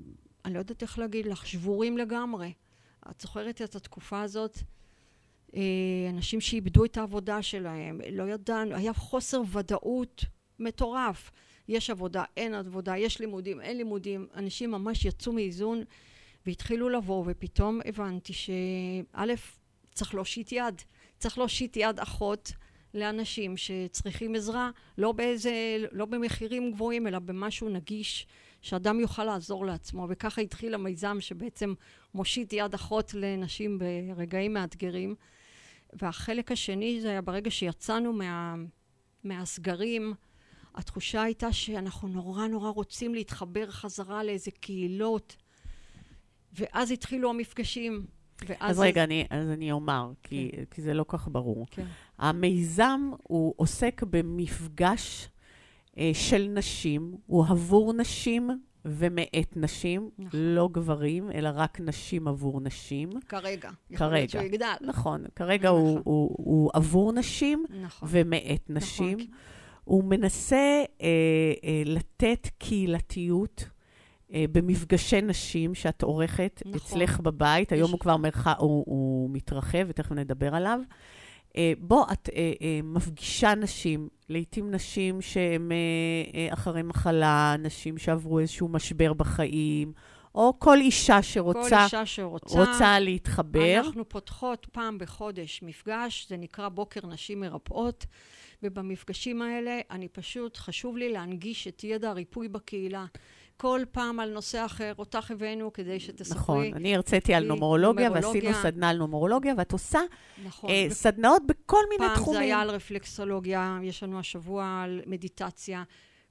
D: אני לא יודעת איך להגיד לך, שבורים לגמרי. את זוכרת את התקופה הזאת? אה, אנשים שאיבדו את העבודה שלהם, לא ידענו, היה חוסר ודאות מטורף. יש עבודה, אין עבודה, יש לימודים, אין לימודים. אנשים ממש יצאו מאיזון והתחילו לבוא, ופתאום הבנתי שא', צריך להושיט יד. צריך להושיט יד אחות לאנשים שצריכים עזרה, לא באיזה, לא במחירים גבוהים, אלא במשהו נגיש, שאדם יוכל לעזור לעצמו. וככה התחיל המיזם שבעצם מושיט יד אחות לנשים ברגעים מאתגרים. והחלק השני זה היה ברגע שיצאנו מה, מהסגרים, התחושה הייתה שאנחנו נורא נורא רוצים להתחבר חזרה לאיזה קהילות, ואז התחילו המפגשים. ואז
C: אז רגע, אני, אז אני אומר, כי, כי זה לא כך ברור.
D: כן.
C: המיזם הוא עוסק במפגש אה, של נשים, הוא עבור נשים ומאת נשים,
D: נכון.
C: לא גברים, אלא רק נשים עבור נשים.
D: כרגע. יכול
C: כרגע.
D: להיות שהוא יגדל.
C: נכון, כרגע הוא,
D: נכון.
C: הוא, הוא עבור נשים
D: נכון.
C: ומאת נשים.
D: נכון.
C: הוא מנסה אה, אה, לתת קהילתיות במפגשי נשים שאת עורכת
D: נכון.
C: אצלך בבית. היום
D: יש-
C: הוא כבר מרחב, הוא, הוא מתרחב, ותכף נדבר עליו. אה, בוא, את אה, אה, מפגישה נשים, לעתים נשים שהן אה, אה, אחרי מחלה, נשים שעברו איזשהו משבר בחיים, או כל אישה שרוצה
D: כל אישה שרוצה,
C: רוצה להתחבר.
D: אנחנו פותחות פעם בחודש מפגש, זה נקרא בוקר נשים מרפאות, ובמפגשים האלה אני פשוט, חשוב לי להנגיש את ידע הריפוי בקהילה. כל פעם על נושא אחר, אותך הבאנו כדי שתספרי.
C: נכון, אני הרציתי על נומרולוגיה. ועשינו סדנה על נומרולוגיה, ואת עושה
D: נכון.
C: אה, סדנאות בכל מיני
D: פעם זה
C: תחומים.
D: היה על רפלקסולוגיה, יש לנו השבוע על מדיטציה.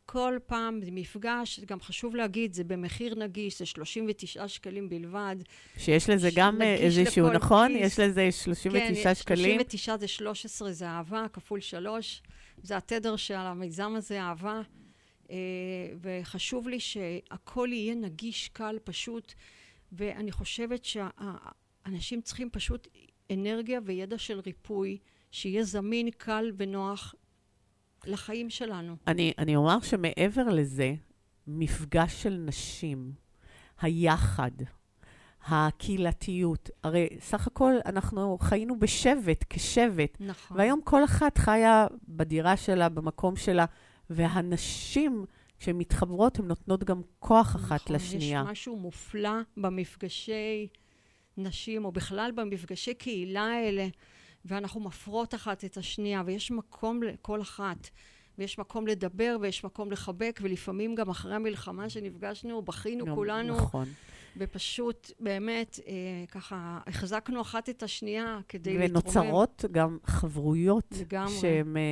D: כל פעם זה מפגש, גם חשוב להגיד, זה במחיר נגיש, זה 39 שקלים בלבד.
C: שיש לזה גם אה, איזשהו, נכון?
D: כיס.
C: יש לזה 39
D: כן,
C: שקלים.
D: 39 זה 13, זה אהבה, כפול 3. זה התדר של המיזם הזה, אהבה. אה, וחשוב לי שהכל יהיה נגיש, קל, פשוט. ואני חושבת שאנשים צריכים פשוט אנרגיה וידע של ריפוי, שיהיה זמין, קל ונוח לחיים שלנו.
C: אני, אני אומר שמעבר לזה, מפגש של נשים, היחד, הקהילתיות, הרי סך הכל אנחנו חיינו בשבט, כשבט,
D: נכון.
C: והיום כל אחת חיה בדירה שלה, במקום שלה, והנשים, כשהן מתחברות, הן נותנות גם כוח אחת
D: נכון,
C: לשנייה.
D: יש משהו מופלא במפגשי נשים, או בכלל במפגשי קהילה האלה, ואנחנו מפרות אחת את השנייה, ויש מקום לכל אחת. ויש מקום לדבר, ויש מקום לחבק, ולפעמים גם אחרי המלחמה שנפגשנו, בכינו
C: גם-
D: כולנו,
C: נכון.
D: ופשוט באמת אה, ככה החזקנו אחת את השנייה כדי להתרומם.
C: ונוצרות גם חברויות
D: לגמרי.
C: שהן אה,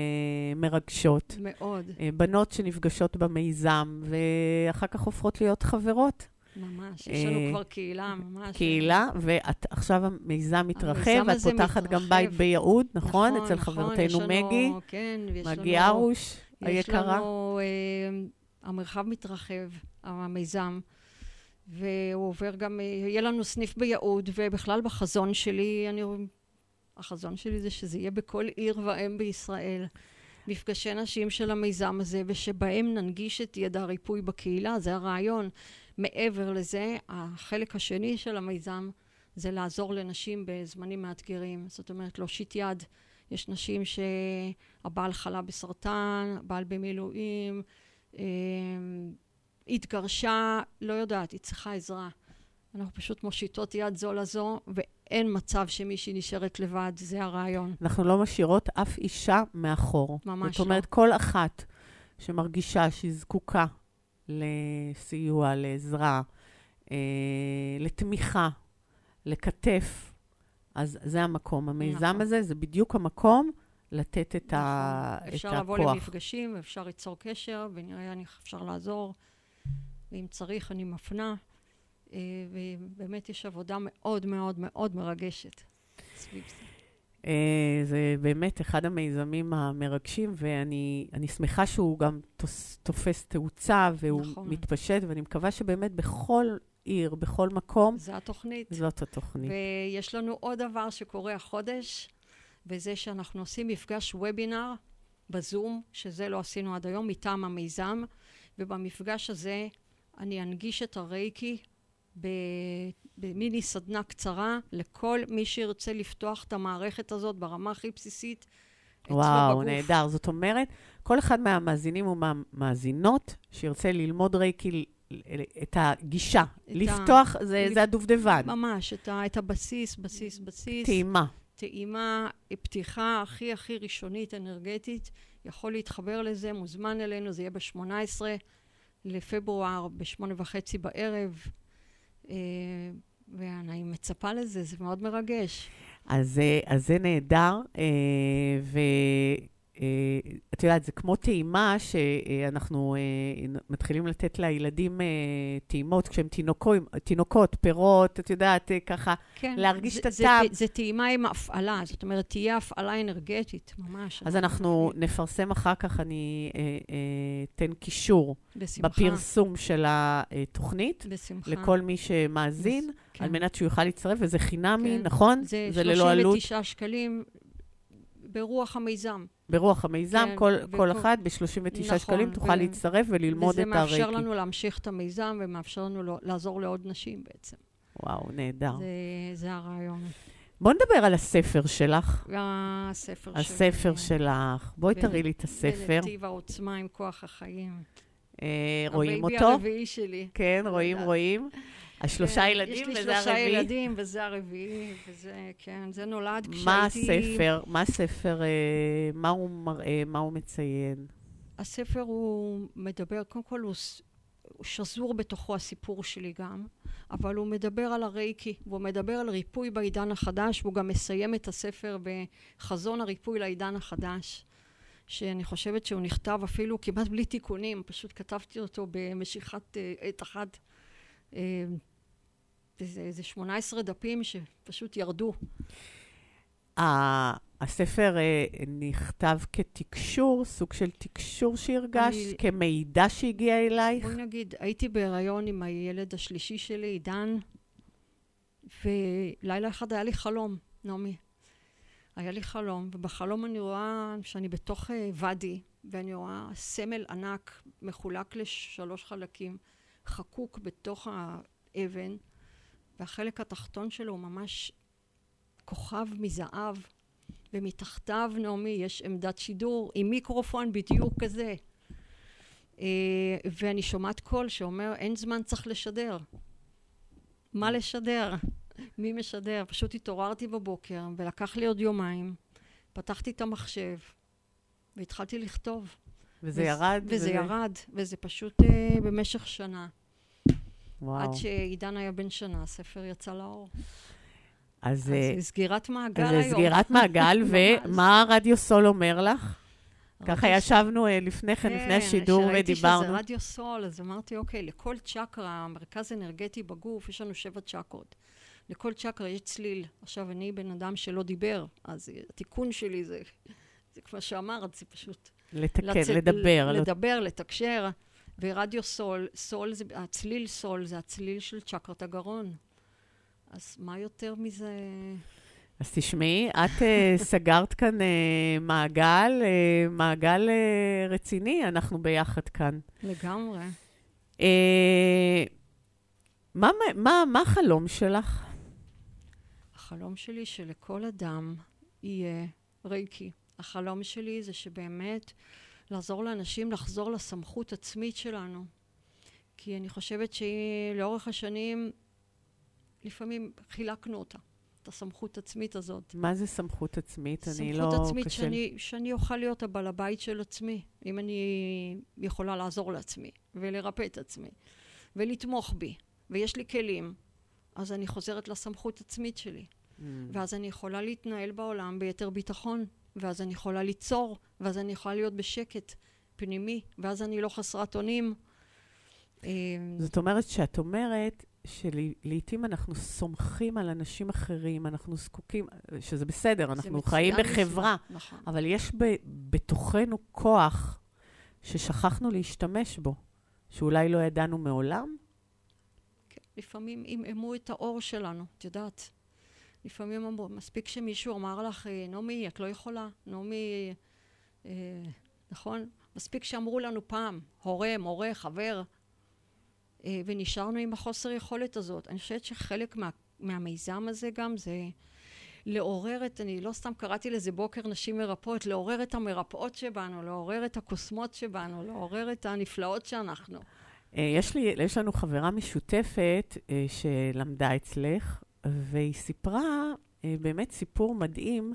C: מרגשות.
D: מאוד,
C: אה, בנות שנפגשות במיזם, ואחר כך הופכות להיות חברות.
D: ממש. יש לנו
C: אה,
D: כבר קהילה, ממש.
C: קהילה, ועכשיו המיזם מתרחב, ואת פותחת גם
D: מתרחב.
C: בית ביהוד, נכון? אצל
D: נכון,
C: חברתנו
D: יש
C: מגי,
D: כן, ויש
C: מגי
D: לנו-
C: ארוש.
D: יש
C: היקרה?
D: לנו, אה, המרחב מתרחב, המיזם, והוא עובר גם, יהיה לנו סניף ביהוד, ובכלל בחזון שלי, אני, החזון שלי זה שזה יהיה בכל עיר ואם בישראל. מפגשי נשים של המיזם הזה, ושבהם ננגיש את ידע הריפוי בקהילה, זה הרעיון. מעבר לזה, החלק השני של המיזם זה לעזור לנשים בזמנים מאתגרים. זאת אומרת, להושיט יד. יש נשים שהבעל חלה בסרטן, הבעל במילואים, אה, התגרשה, לא יודעת, היא צריכה עזרה. אנחנו פשוט מושיטות יד זו לזו, ואין מצב שמישהי נשארת לבד, זה הרעיון.
C: אנחנו לא משאירות אף אישה מאחור.
D: ממש
C: זאת אומרת, כל אחת שמרגישה שהיא זקוקה לסיוע, לעזרה, אה, לתמיכה, לכתף, אז זה המקום. המיזם
D: נכון.
C: הזה זה בדיוק המקום לתת את, ה...
D: נכון.
C: את
D: אפשר
C: הכוח.
D: לבוא למפגשים, אפשר ליצור קשר, ונראה איך אפשר לעזור. ואם צריך, אני מפנה. אה, ובאמת יש עבודה מאוד מאוד מאוד מרגשת סביב זה.
C: אה, זה באמת אחד המיזמים המרגשים, ואני אני שמחה שהוא גם תוס, תופס תאוצה והוא
D: נכון.
C: מתפשט, ואני מקווה שבאמת בכל עיר, בכל מקום,
D: זה התוכנית.
C: זאת התוכנית.
D: ויש לנו עוד דבר שקורה החודש, וזה שאנחנו עושים מפגש וובינר בזום, שזה לא עשינו עד היום, מטעם המיזם, ובמפגש הזה אני אנגיש את הרייקי במיני סדנה קצרה לכל מי שירצה לפתוח את המערכת הזאת ברמה הכי בסיסית. אצלו
C: וואו. נהדר. זאת אומרת, כל אחד מהמאזינים ומהמאזינות שירצה ללמוד רייקי, את הגישה,
D: ה-
C: לפתוח, זה,
D: לפ-
C: זה הדובדבן.
D: ממש, את, ה- את הבסיס, בסיס, בסיס.
C: טעימה.
D: טעימה, פתיחה הכי הכי ראשונית, אנרגטית, יכול להתחבר לזה, מוזמן אלינו, זה יהיה ב-18 לפברואר, בשמונה וחצי בערב, אה, ואני מצפה לזה, זה מאוד מרגש.
C: אז, אה, אז זה נהדר, ואת יודעת, זה כמו טעימה שאנחנו אה, מתחילים לתת לילדים אה, טעימות כשהם תינוקות, תינוקות, פירות, את יודעת, אה, ככה,
D: כן,
C: להרגיש
D: זה-
C: את
D: זה-
C: הטעם.
D: זה טעימה עם הפעלה, זאת אומרת, תהיה הפעלה אנרגטית, ממש.
C: אז אנחנו נפרסם אחר כך, אני אה, אה, אתן קישור
D: בשמחה.
C: בפרסום של התוכנית.
D: בשמחה.
C: לכל מי שמאזין,
D: כן.
C: על מנת שהוא יוכל להצטרף, וזה חינמי,
D: כן.
C: נכון?
D: זה
C: ללא עלות,
D: 39 שקלים ברוח המיזם.
C: ברוח המיזם,
D: כן,
C: כל,
D: וכל-
C: כל אחד ב-39
D: נכון,
C: שקלים תוכל
D: ו-
C: להצטרף וללמוד
D: וזה
C: את הרייקי.
D: מאפשר לנו להמשיך את המיזם ומאפשר לנו לא- לעזור לעוד נשים בעצם.
C: וואו, נהדר.
D: זה, זה הרעיון.
C: בוא נדבר על הספר שלך.
D: הספר שלי.
C: הספר שלך. בואי תראי לי את הספר.
D: בנתיב העוצמה עם כוח החיים.
C: אה, רואים
D: ה baby
C: אותו?
D: הרביעי שלי.
C: כן,
D: לא
C: רואים. רואים. השלושה
D: כן,
C: ילדים
D: יש לי
C: וזה
D: שלושה
C: הרביעי.
D: ילדים וזה הרביעי, וזה, כן, זה נולד כשהייתי...
C: מה הספר? מה הספר, אה, מה הוא מראה, מה הוא מציין?
D: הספר הוא מדבר, קודם כל הוא, שזור בתוכו הסיפור שלי גם, אבל הוא מדבר על הרייקי, והוא מדבר על ריפוי בעידן החדש, והוא גם מסיים את הספר בחזון הריפוי לעידן החדש, שאני חושבת שהוא נכתב אפילו כמעט בלי תיקונים, פשוט כתבתי אותו במשיכת אה, עת אחת. אה, זה איזה 18 דפים שפשוט ירדו.
C: הספר אה, נכתב כתקשור, סוג של תקשור שהרגשת,
D: אני-
C: כמידע שהגיע אלייך?
D: בואי נגיד, הייתי בהיריון עם הילד השלישי שלי, עידן, ולילה אחד היה לי חלום, נעמי. היה לי חלום, ובחלום אני רואה שאני בתוך אה, ואדי, ואני רואה סמל ענק מחולק לשלוש חלקים, חקוק בתוך האבן, והחלק התחתון שלו הוא ממש כוכב מזהב, ומתחתיו, נעמי, יש עמדת שידור עם מיקרופון בדיוק כזה. אה, ואני שומעת קול שאומר, אין זמן, צריך לשדר. מה לשדר? מי משדר? פשוט התעוררתי בבוקר, ולקח לי עוד יומיים. פתחתי את המחשב, והתחלתי לכתוב.
C: וזה
D: וזה-
C: ירד?
D: וזה ירד, וזה פשוט אה, במשך שנה.
C: וואו.
D: עד שעידן היה בן שנה, הספר יצא לאור.
C: אז אה,
D: זה סגירת מעגל
C: אז
D: היום.
C: זה סגירת מעגל. ומה רדיו סול אומר לך? ככה ישבנו אה, לפני כן, לפני השידור
D: כשראיתי
C: ודיברנו.
D: שזה רדיו סול, אז אמרתי, אוקיי, לכל צ'קרה, מרכז אנרגטי בגוף, יש לנו שבע צ'קרות. לכל צ'קרה יש צליל. עכשיו, אני בן אדם שלא דיבר, אז התיקון שלי זה, זה כמו שאמרת, זה פשוט
C: לתקן,
D: לצאת-
C: לדבר.
D: לדבר, לתקשר. ורדיו סול, סול זה, הצליל סול זה הצליל של צ'קרת הגרון. אז מה יותר מזה?
C: אז תשמעי, את אה, סגרת כאן אה, מעגל, אה, מעגל אה, רציני, אנחנו ביחד כאן.
D: לגמרי.
C: אה, מה, מה, מה החלום שלך?
D: החלום שלי שלכל אדם יהיה רייקי. החלום שלי זה שבאמת לעזור לאנשים לחזור לסמכות עצמית שלנו. כי אני חושבת שלאורך השנים לפעמים חילקנו אותה, את הסמכות עצמית הזאת.
C: מה זה סמכות עצמית? אני לא...
D: סמכות עצמית
C: קשה.
D: שאני, שאני אוכל להיות הבעל הבית של עצמי, אם אני יכולה לעזור לעצמי, ולרפא את עצמי, ולתמוך בי, ויש לי כלים, אז אני חוזרת לסמכות עצמית שלי.
C: Mm.
D: ואז אני יכולה להתנהל בעולם ביתר ביטחון, ואז אני יכולה ליצור, ואז אני יכולה להיות בשקט פנימי, ואז אני לא חסרת אונים. אה,
C: זאת אומרת שאת אומרת שלעיתים אנחנו סומכים על אנשים אחרים, אנחנו זקוקים, שזה בסדר, אנחנו חיים. בחברה,
D: נכון.
C: אבל יש ב, בתוכנו כוח ששכחנו להשתמש בו, שאולי לא ידענו מעולם.
D: כן, לפעמים עמעמו את האור שלנו, את יודעת. לפעמים אמרו, מספיק שמישהו אמר לך, "אה, נעמי, את לא יכולה, נעמי, אה, נכון? מספיק שאמרו לנו פעם, הורה, מורה, חבר, אה, ונשארנו עם החוסר יכולת הזאת. אני חושבת שחלק מה, מהמיזם הזה גם זה לעורר את, אני לא סתם קראתי לזה בוקר נשים מרפאות, לעורר את המרפאות שבנו, לעורר את הקוסמות שבנו, לעורר את הנפלאות שאנחנו.
C: אה, יש, לי, יש לנו חברה משותפת אה, שלמדה אצלך, והיא סיפרה אה, באמת סיפור מדהים,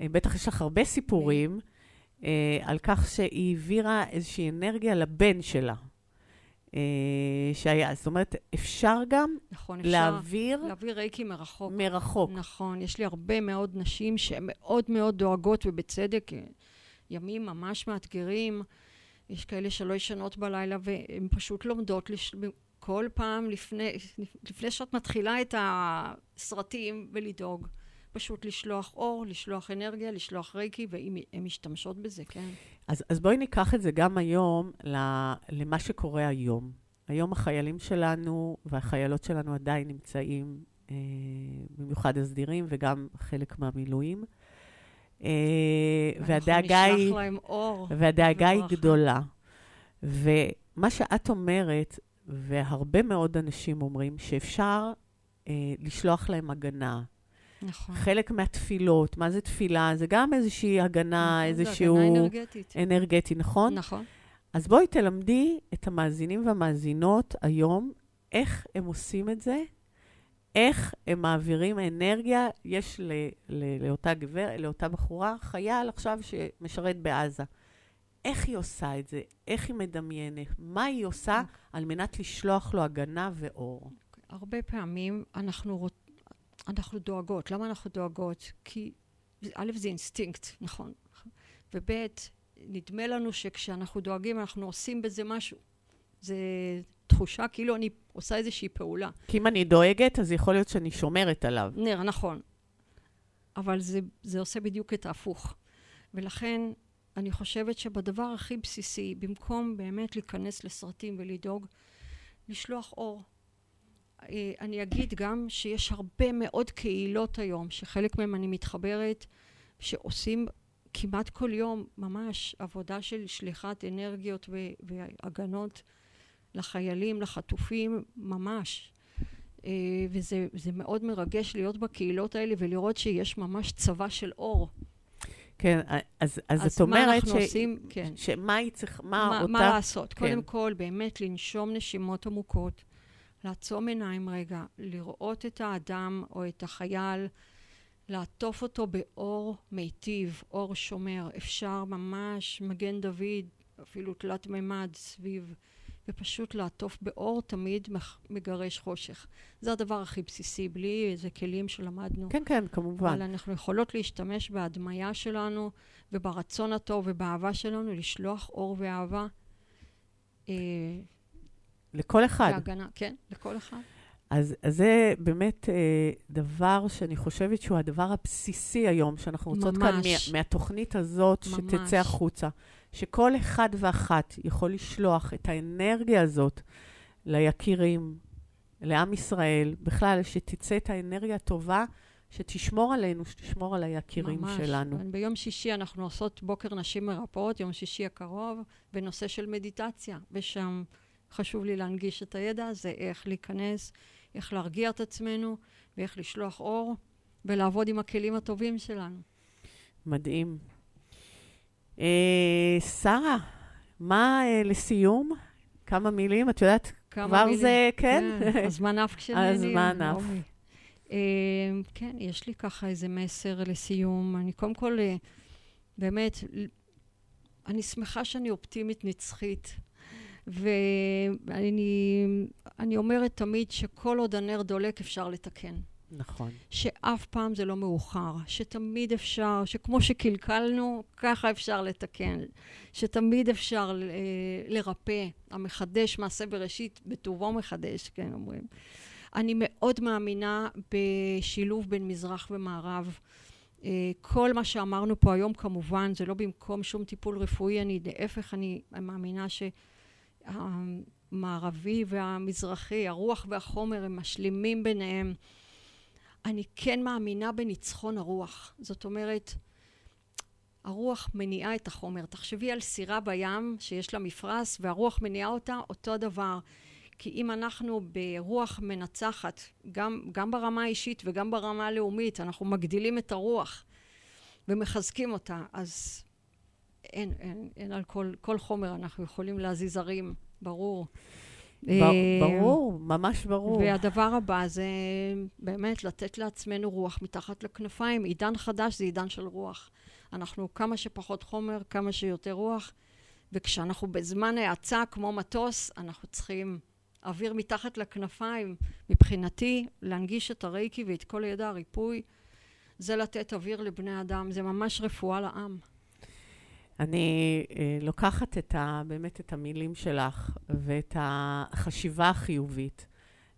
C: אה, בטח יש לך הרבה סיפורים, אה, על כך שהיא העבירה איזושהי אנרגיה לבן שלה. שהיה, זאת אומרת, אפשר גם
D: נכון, אפשר
C: להעביר
D: להעביר רייקי מרחוק.
C: מרחוק.
D: נכון, יש לי הרבה מאוד נשים שהן מאוד מאוד דואגות, ובצדק, ימים ממש מאתגרים. יש כאלה שלא ישנות בלילה, והן פשוט לומדות לש... כל פעם לפני, לפני שאת מתחילה את הסרטים ולדאוג. פשוט לשלוח אור, לשלוח אנרגיה, לשלוח רייקי, והן משתמשות בזה, כן.
C: אז, אז בואי ניקח את זה גם היום למה שקורה היום. היום החיילים שלנו והחיילות שלנו עדיין נמצאים, אה, במיוחד הסדירים וגם חלק מהמילואים. אה, והדאגה
D: אנחנו
C: היא...
D: נשלח להם אור.
C: והדאגה היא. גדולה. ומה שאת אומרת, והרבה מאוד אנשים אומרים, שאפשר אה, לשלוח להם הגנה.
D: נכון.
C: חלק מהתפילות, מה זה תפילה? זה גם איזושהי הגנה,
D: נכון,
C: איזשהו...
D: הגנה אנרגטית.
C: אנרגטי, נכון?
D: נכון.
C: אז בואי תלמדי את המאזינים והמאזינות היום איך הם עושים את זה, איך הם מעבירים אנרגיה. יש ל, ל, לאותה גבר, לאותה בחורה, חייל עכשיו שמשרת בעזה. איך היא עושה את זה? איך היא מדמיינת? מה היא עושה על מנת לשלוח לו הגנה ואור?
D: הרבה פעמים אנחנו, רוצ- אנחנו דואגות. למה אנחנו דואגות? כי א', זה אינסטינקט, נכון. וב', נדמה לנו שכשאנחנו דואגים אנחנו עושים בזה משהו. זה תחושה כאילו אני עושה איזושהי פעולה.
C: כי אם אני דואגת, אז יכול להיות שאני שומרת עליו.
D: נר, נכון. אבל זה, זה עושה בדיוק את ההפוך. ולכן אני חושבת שבדבר הכי בסיסי, במקום באמת להיכנס לסרטים ולדאוג, לשלוח אור. אה, אני אגיד גם שיש הרבה מאוד קהילות היום, שחלק מהם אני מתחברת, שעושים כמעט כל יום ממש עבודה של שליחת אנרגיות והגנות לחיילים, לחטופים, ממש. אה, וזה זה מאוד מרגש להיות בקהילות האלה ולראות שיש ממש צבא של אור.
C: כן, אז, אז,
D: אז
C: את אומרת
D: מה אנחנו
C: ש...
D: עושים? כן.
C: שמה היא צריכה, מה,
D: מה,
C: אותה...
D: מה לעשות?
C: כן.
D: קודם כל, באמת לנשום נשימות עמוקות, לעצום עיניים רגע, לראות את האדם או את החייל, לעטוף אותו באור מיטיב, אור שומר. אפשר ממש מגן דוד, אפילו תלת מימד סביב, ופשוט לעטוף באור תמיד מגרש חושך. זה הדבר הכי בסיסי, בלי איזה כלים שלמדנו.
C: כן, כן, כמובן.
D: אבל אנחנו יכולות להשתמש בהדמיה שלנו וברצון הטוב ובאהבה שלנו לשלוח אור ואהבה. אה,
C: לכל אחד.
D: והגנה, כן, לכל אחד.
C: אז, אז זה באמת אה, דבר שאני חושבת שהוא הדבר הבסיסי היום, שאנחנו רוצות כאן
D: ממש.
C: מה, מהתוכנית הזאת
D: ממש.
C: שתצא החוצה. שכל אחד ואחת יכול לשלוח את האנרגיה הזאת ליקירים, לעם ישראל, בכלל, שתצא את האנרגיה הטובה, שתשמור עלינו, שתשמור על היקירים
D: ממש.
C: שלנו.
D: ביום שישי אנחנו עושות בוקר נשים מרפאות, יום שישי הקרוב, בנושא של מדיטציה, ושם חשוב לי להנגיש את הידע הזה, איך להיכנס, איך להרגיע את עצמנו, ואיך לשלוח אור, ולעבוד עם הכלים הטובים שלנו.
C: מדהים. אה, שרה, מה אה, לסיום? כמה מילים? את יודעת, כבר
D: מילים.
C: זה, כן?
D: הזמן עף כשנהנים.
C: הזמן עף.
D: אה, כן, יש לי ככה איזה מסר לסיום. אני קודם כל, באמת, אני שמחה שאני אופטימית נצחית. ואני אני אומרת תמיד שכל עוד הנר דולק אפשר לתקן.
C: נכון.
D: שאף פעם זה לא מאוחר, שתמיד אפשר, שכמו שקלקלנו, ככה אפשר לתקן, שתמיד אפשר אה, לרפא. המחדש מעשה בראשית, בטובו מחדש, כן אומרים. אני מאוד מאמינה בשילוב בין מזרח ומערב. אה, כל מה שאמרנו פה היום כמובן זה לא במקום שום טיפול רפואי, אני להפך, אני מאמינה שהמערבי והמזרחי, הרוח והחומר הם משלימים ביניהם. אני כן מאמינה בניצחון הרוח. זאת אומרת, הרוח מניעה את החומר. תחשבי על סירה בים שיש לה מפרש והרוח מניעה אותה, אותו דבר. כי אם אנחנו ברוח מנצחת, גם, גם ברמה האישית וגם ברמה הלאומית, אנחנו מגדילים את הרוח ומחזקים אותה, אז אין, אין, אין על כל, כל חומר אנחנו יכולים להזיז הרים, ברור. אה,
C: ברור, ממש ברור.
D: והדבר הבא זה באמת לתת לעצמנו רוח מתחת לכנפיים. עידן חדש זה עידן של רוח. אנחנו כמה שפחות חומר, כמה שיותר רוח, וכשאנחנו בזמן האצה כמו מטוס, אנחנו צריכים אוויר מתחת לכנפיים. מבחינתי, להנגיש את הרייקי ואת כל ידע הריפוי, זה לתת אוויר לבני אדם, זה ממש רפואה לעם.
C: אני אה, לוקחת את ה, באמת את המילים שלך ואת החשיבה החיובית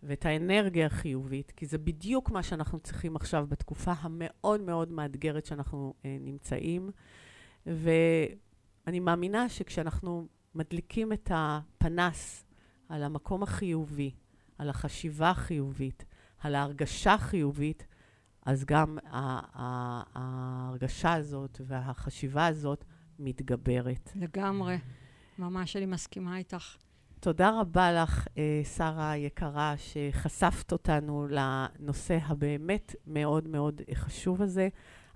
C: ואת האנרגיה החיובית, כי זה בדיוק מה שאנחנו צריכים עכשיו בתקופה המאוד מאוד מאתגרת שאנחנו אה, נמצאים. ואני מאמינה שכשאנחנו מדליקים את הפנס על המקום החיובי, על החשיבה החיובית, על ההרגשה החיובית, אז גם ההרגשה הזאת והחשיבה הזאת מתגברת.
D: לגמרי. ממש אני מסכימה איתך.
C: תודה רבה לך, אה, שרה היקרה, שחשפת אותנו לנושא הבאמת מאוד מאוד אה, חשוב הזה.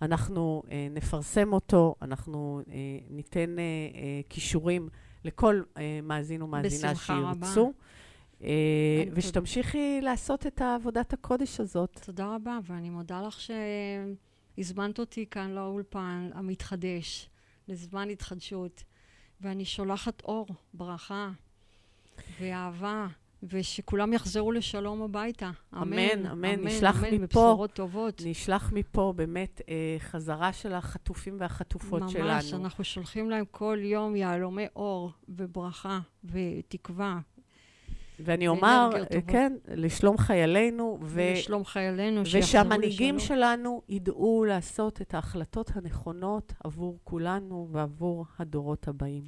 C: אנחנו אה, נפרסם אותו, אנחנו אה, ניתן אה, אה, כישורים לכל אה, מאזין ומאזינה
D: בשמחה רבה.
C: שירצו. אה, ושתמשיכי לעשות את עבודת הקודש הזאת.
D: תודה רבה, ואני מודה לך שהזמנת אותי כאן לאולפן המתחדש, לזמן התחדשות, ואני שולחת אור, ברכה ואהבה, ושכולם יחזרו לשלום הביתה.
C: אמן, אמן. נשלח
D: אמן,
C: מפה-
D: בבשורות טובות.
C: נשלח מפה באמת אה, חזרה של החטופים והחטופות
D: ממש,
C: שלנו.
D: ממש, אנחנו שולחים להם כל יום יהלומי אור וברכה ותקווה.
C: ואני אומר, אה. כן, לשלום חיילינו, ו...
D: ולשלום חיילינו,
C: ושהמנהיגים
D: לשלום.
C: שלנו ידעו לעשות את ההחלטות הנכונות עבור כולנו ועבור הדורות הבאים.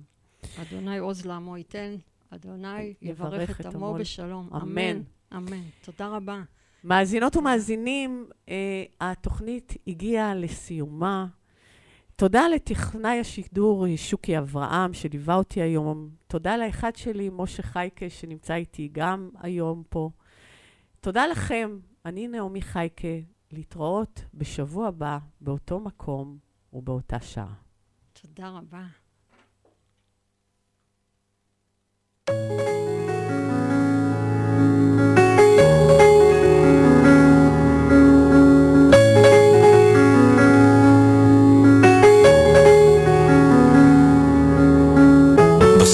D: אדוני עוז לעמו ייתן, אדוני
C: יברך
D: יברך
C: את עמו
D: בשלום.
C: אמן.
D: אמן. אמן. תודה רבה.
C: מאזינות ומאזינים, אה, התוכנית הגיעה לסיומה. תודה לטכנאי השידור שוקי אברהם, שליווה אותי היום. תודה לאחד שלי, משה חייקה, שנמצא איתי גם היום פה. תודה לכם, אני נעמי חייקה, להתראות בשבוע הבא, באותו מקום ובאותה שעה.
D: תודה רבה.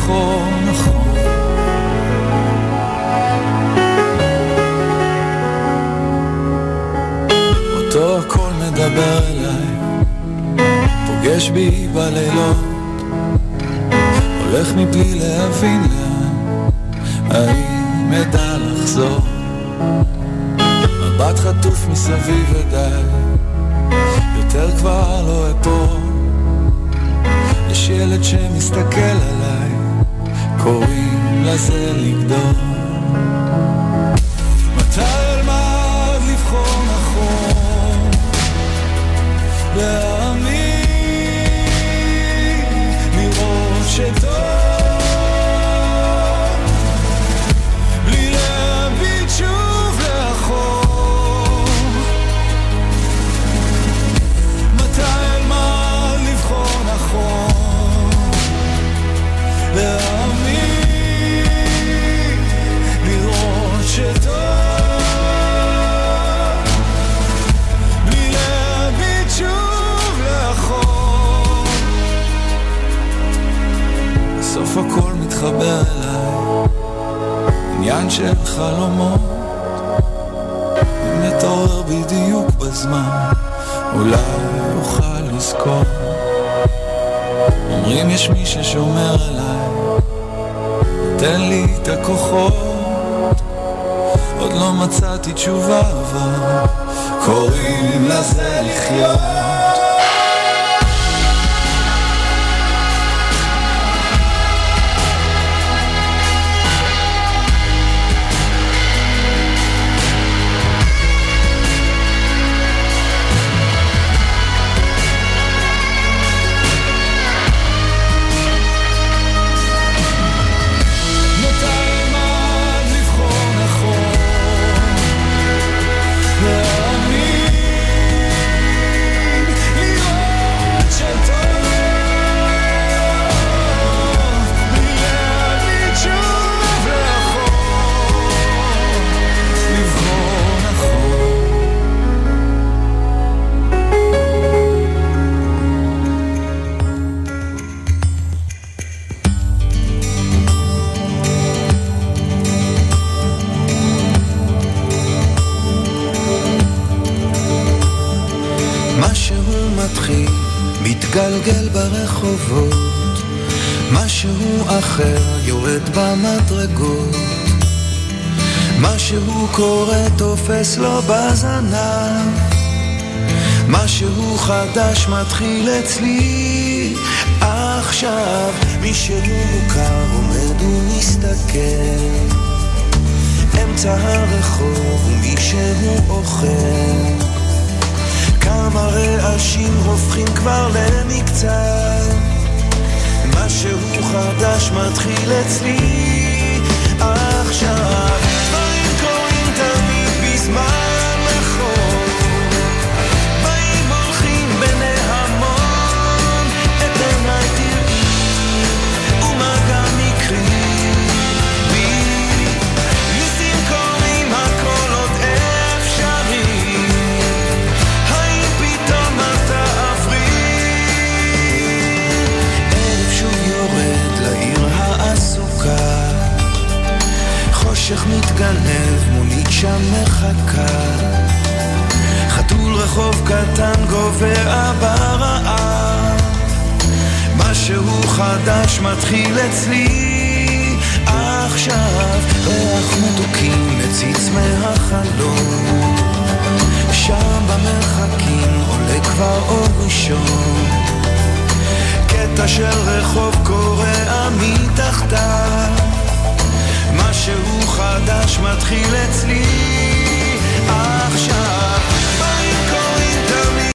F: נכון, נכון. אותו הכל מדבר אליי, פוגש בי בלילות, הולך מבלי להבין לאן, האם אדע לחזור? מבט חטוף מסביב ודי, יותר כבר לא אפול. יש ילד שמסתכל עליי, קוראים לזה לגדול. מתי אלמד לבחור נכון? להאמין, לראות שטוב
G: over מתגלגל ברחובות, משהו אחר יורד במדרגות, משהו קורה תופס לו בזנב, משהו חדש מתחיל אצלי. עכשיו, מישהו מוכר עומד ומסתכל, אמצע הרחוב ומישהו אוכל כמה רעשים הופכים כבר למקצת משהו חדש מתחיל אצלי חושך מתגנב, מונית שם מחכה. חתול רחוב קטן גובע ברעב משהו חדש מתחיל אצלי. עכשיו ריח מתוקים מציץ מהחלום. שם במרחקים עולה כבר אור ראשון. קטע של רחוב קורע מתחתיו משהו חדש מתחיל אצלי עכשיו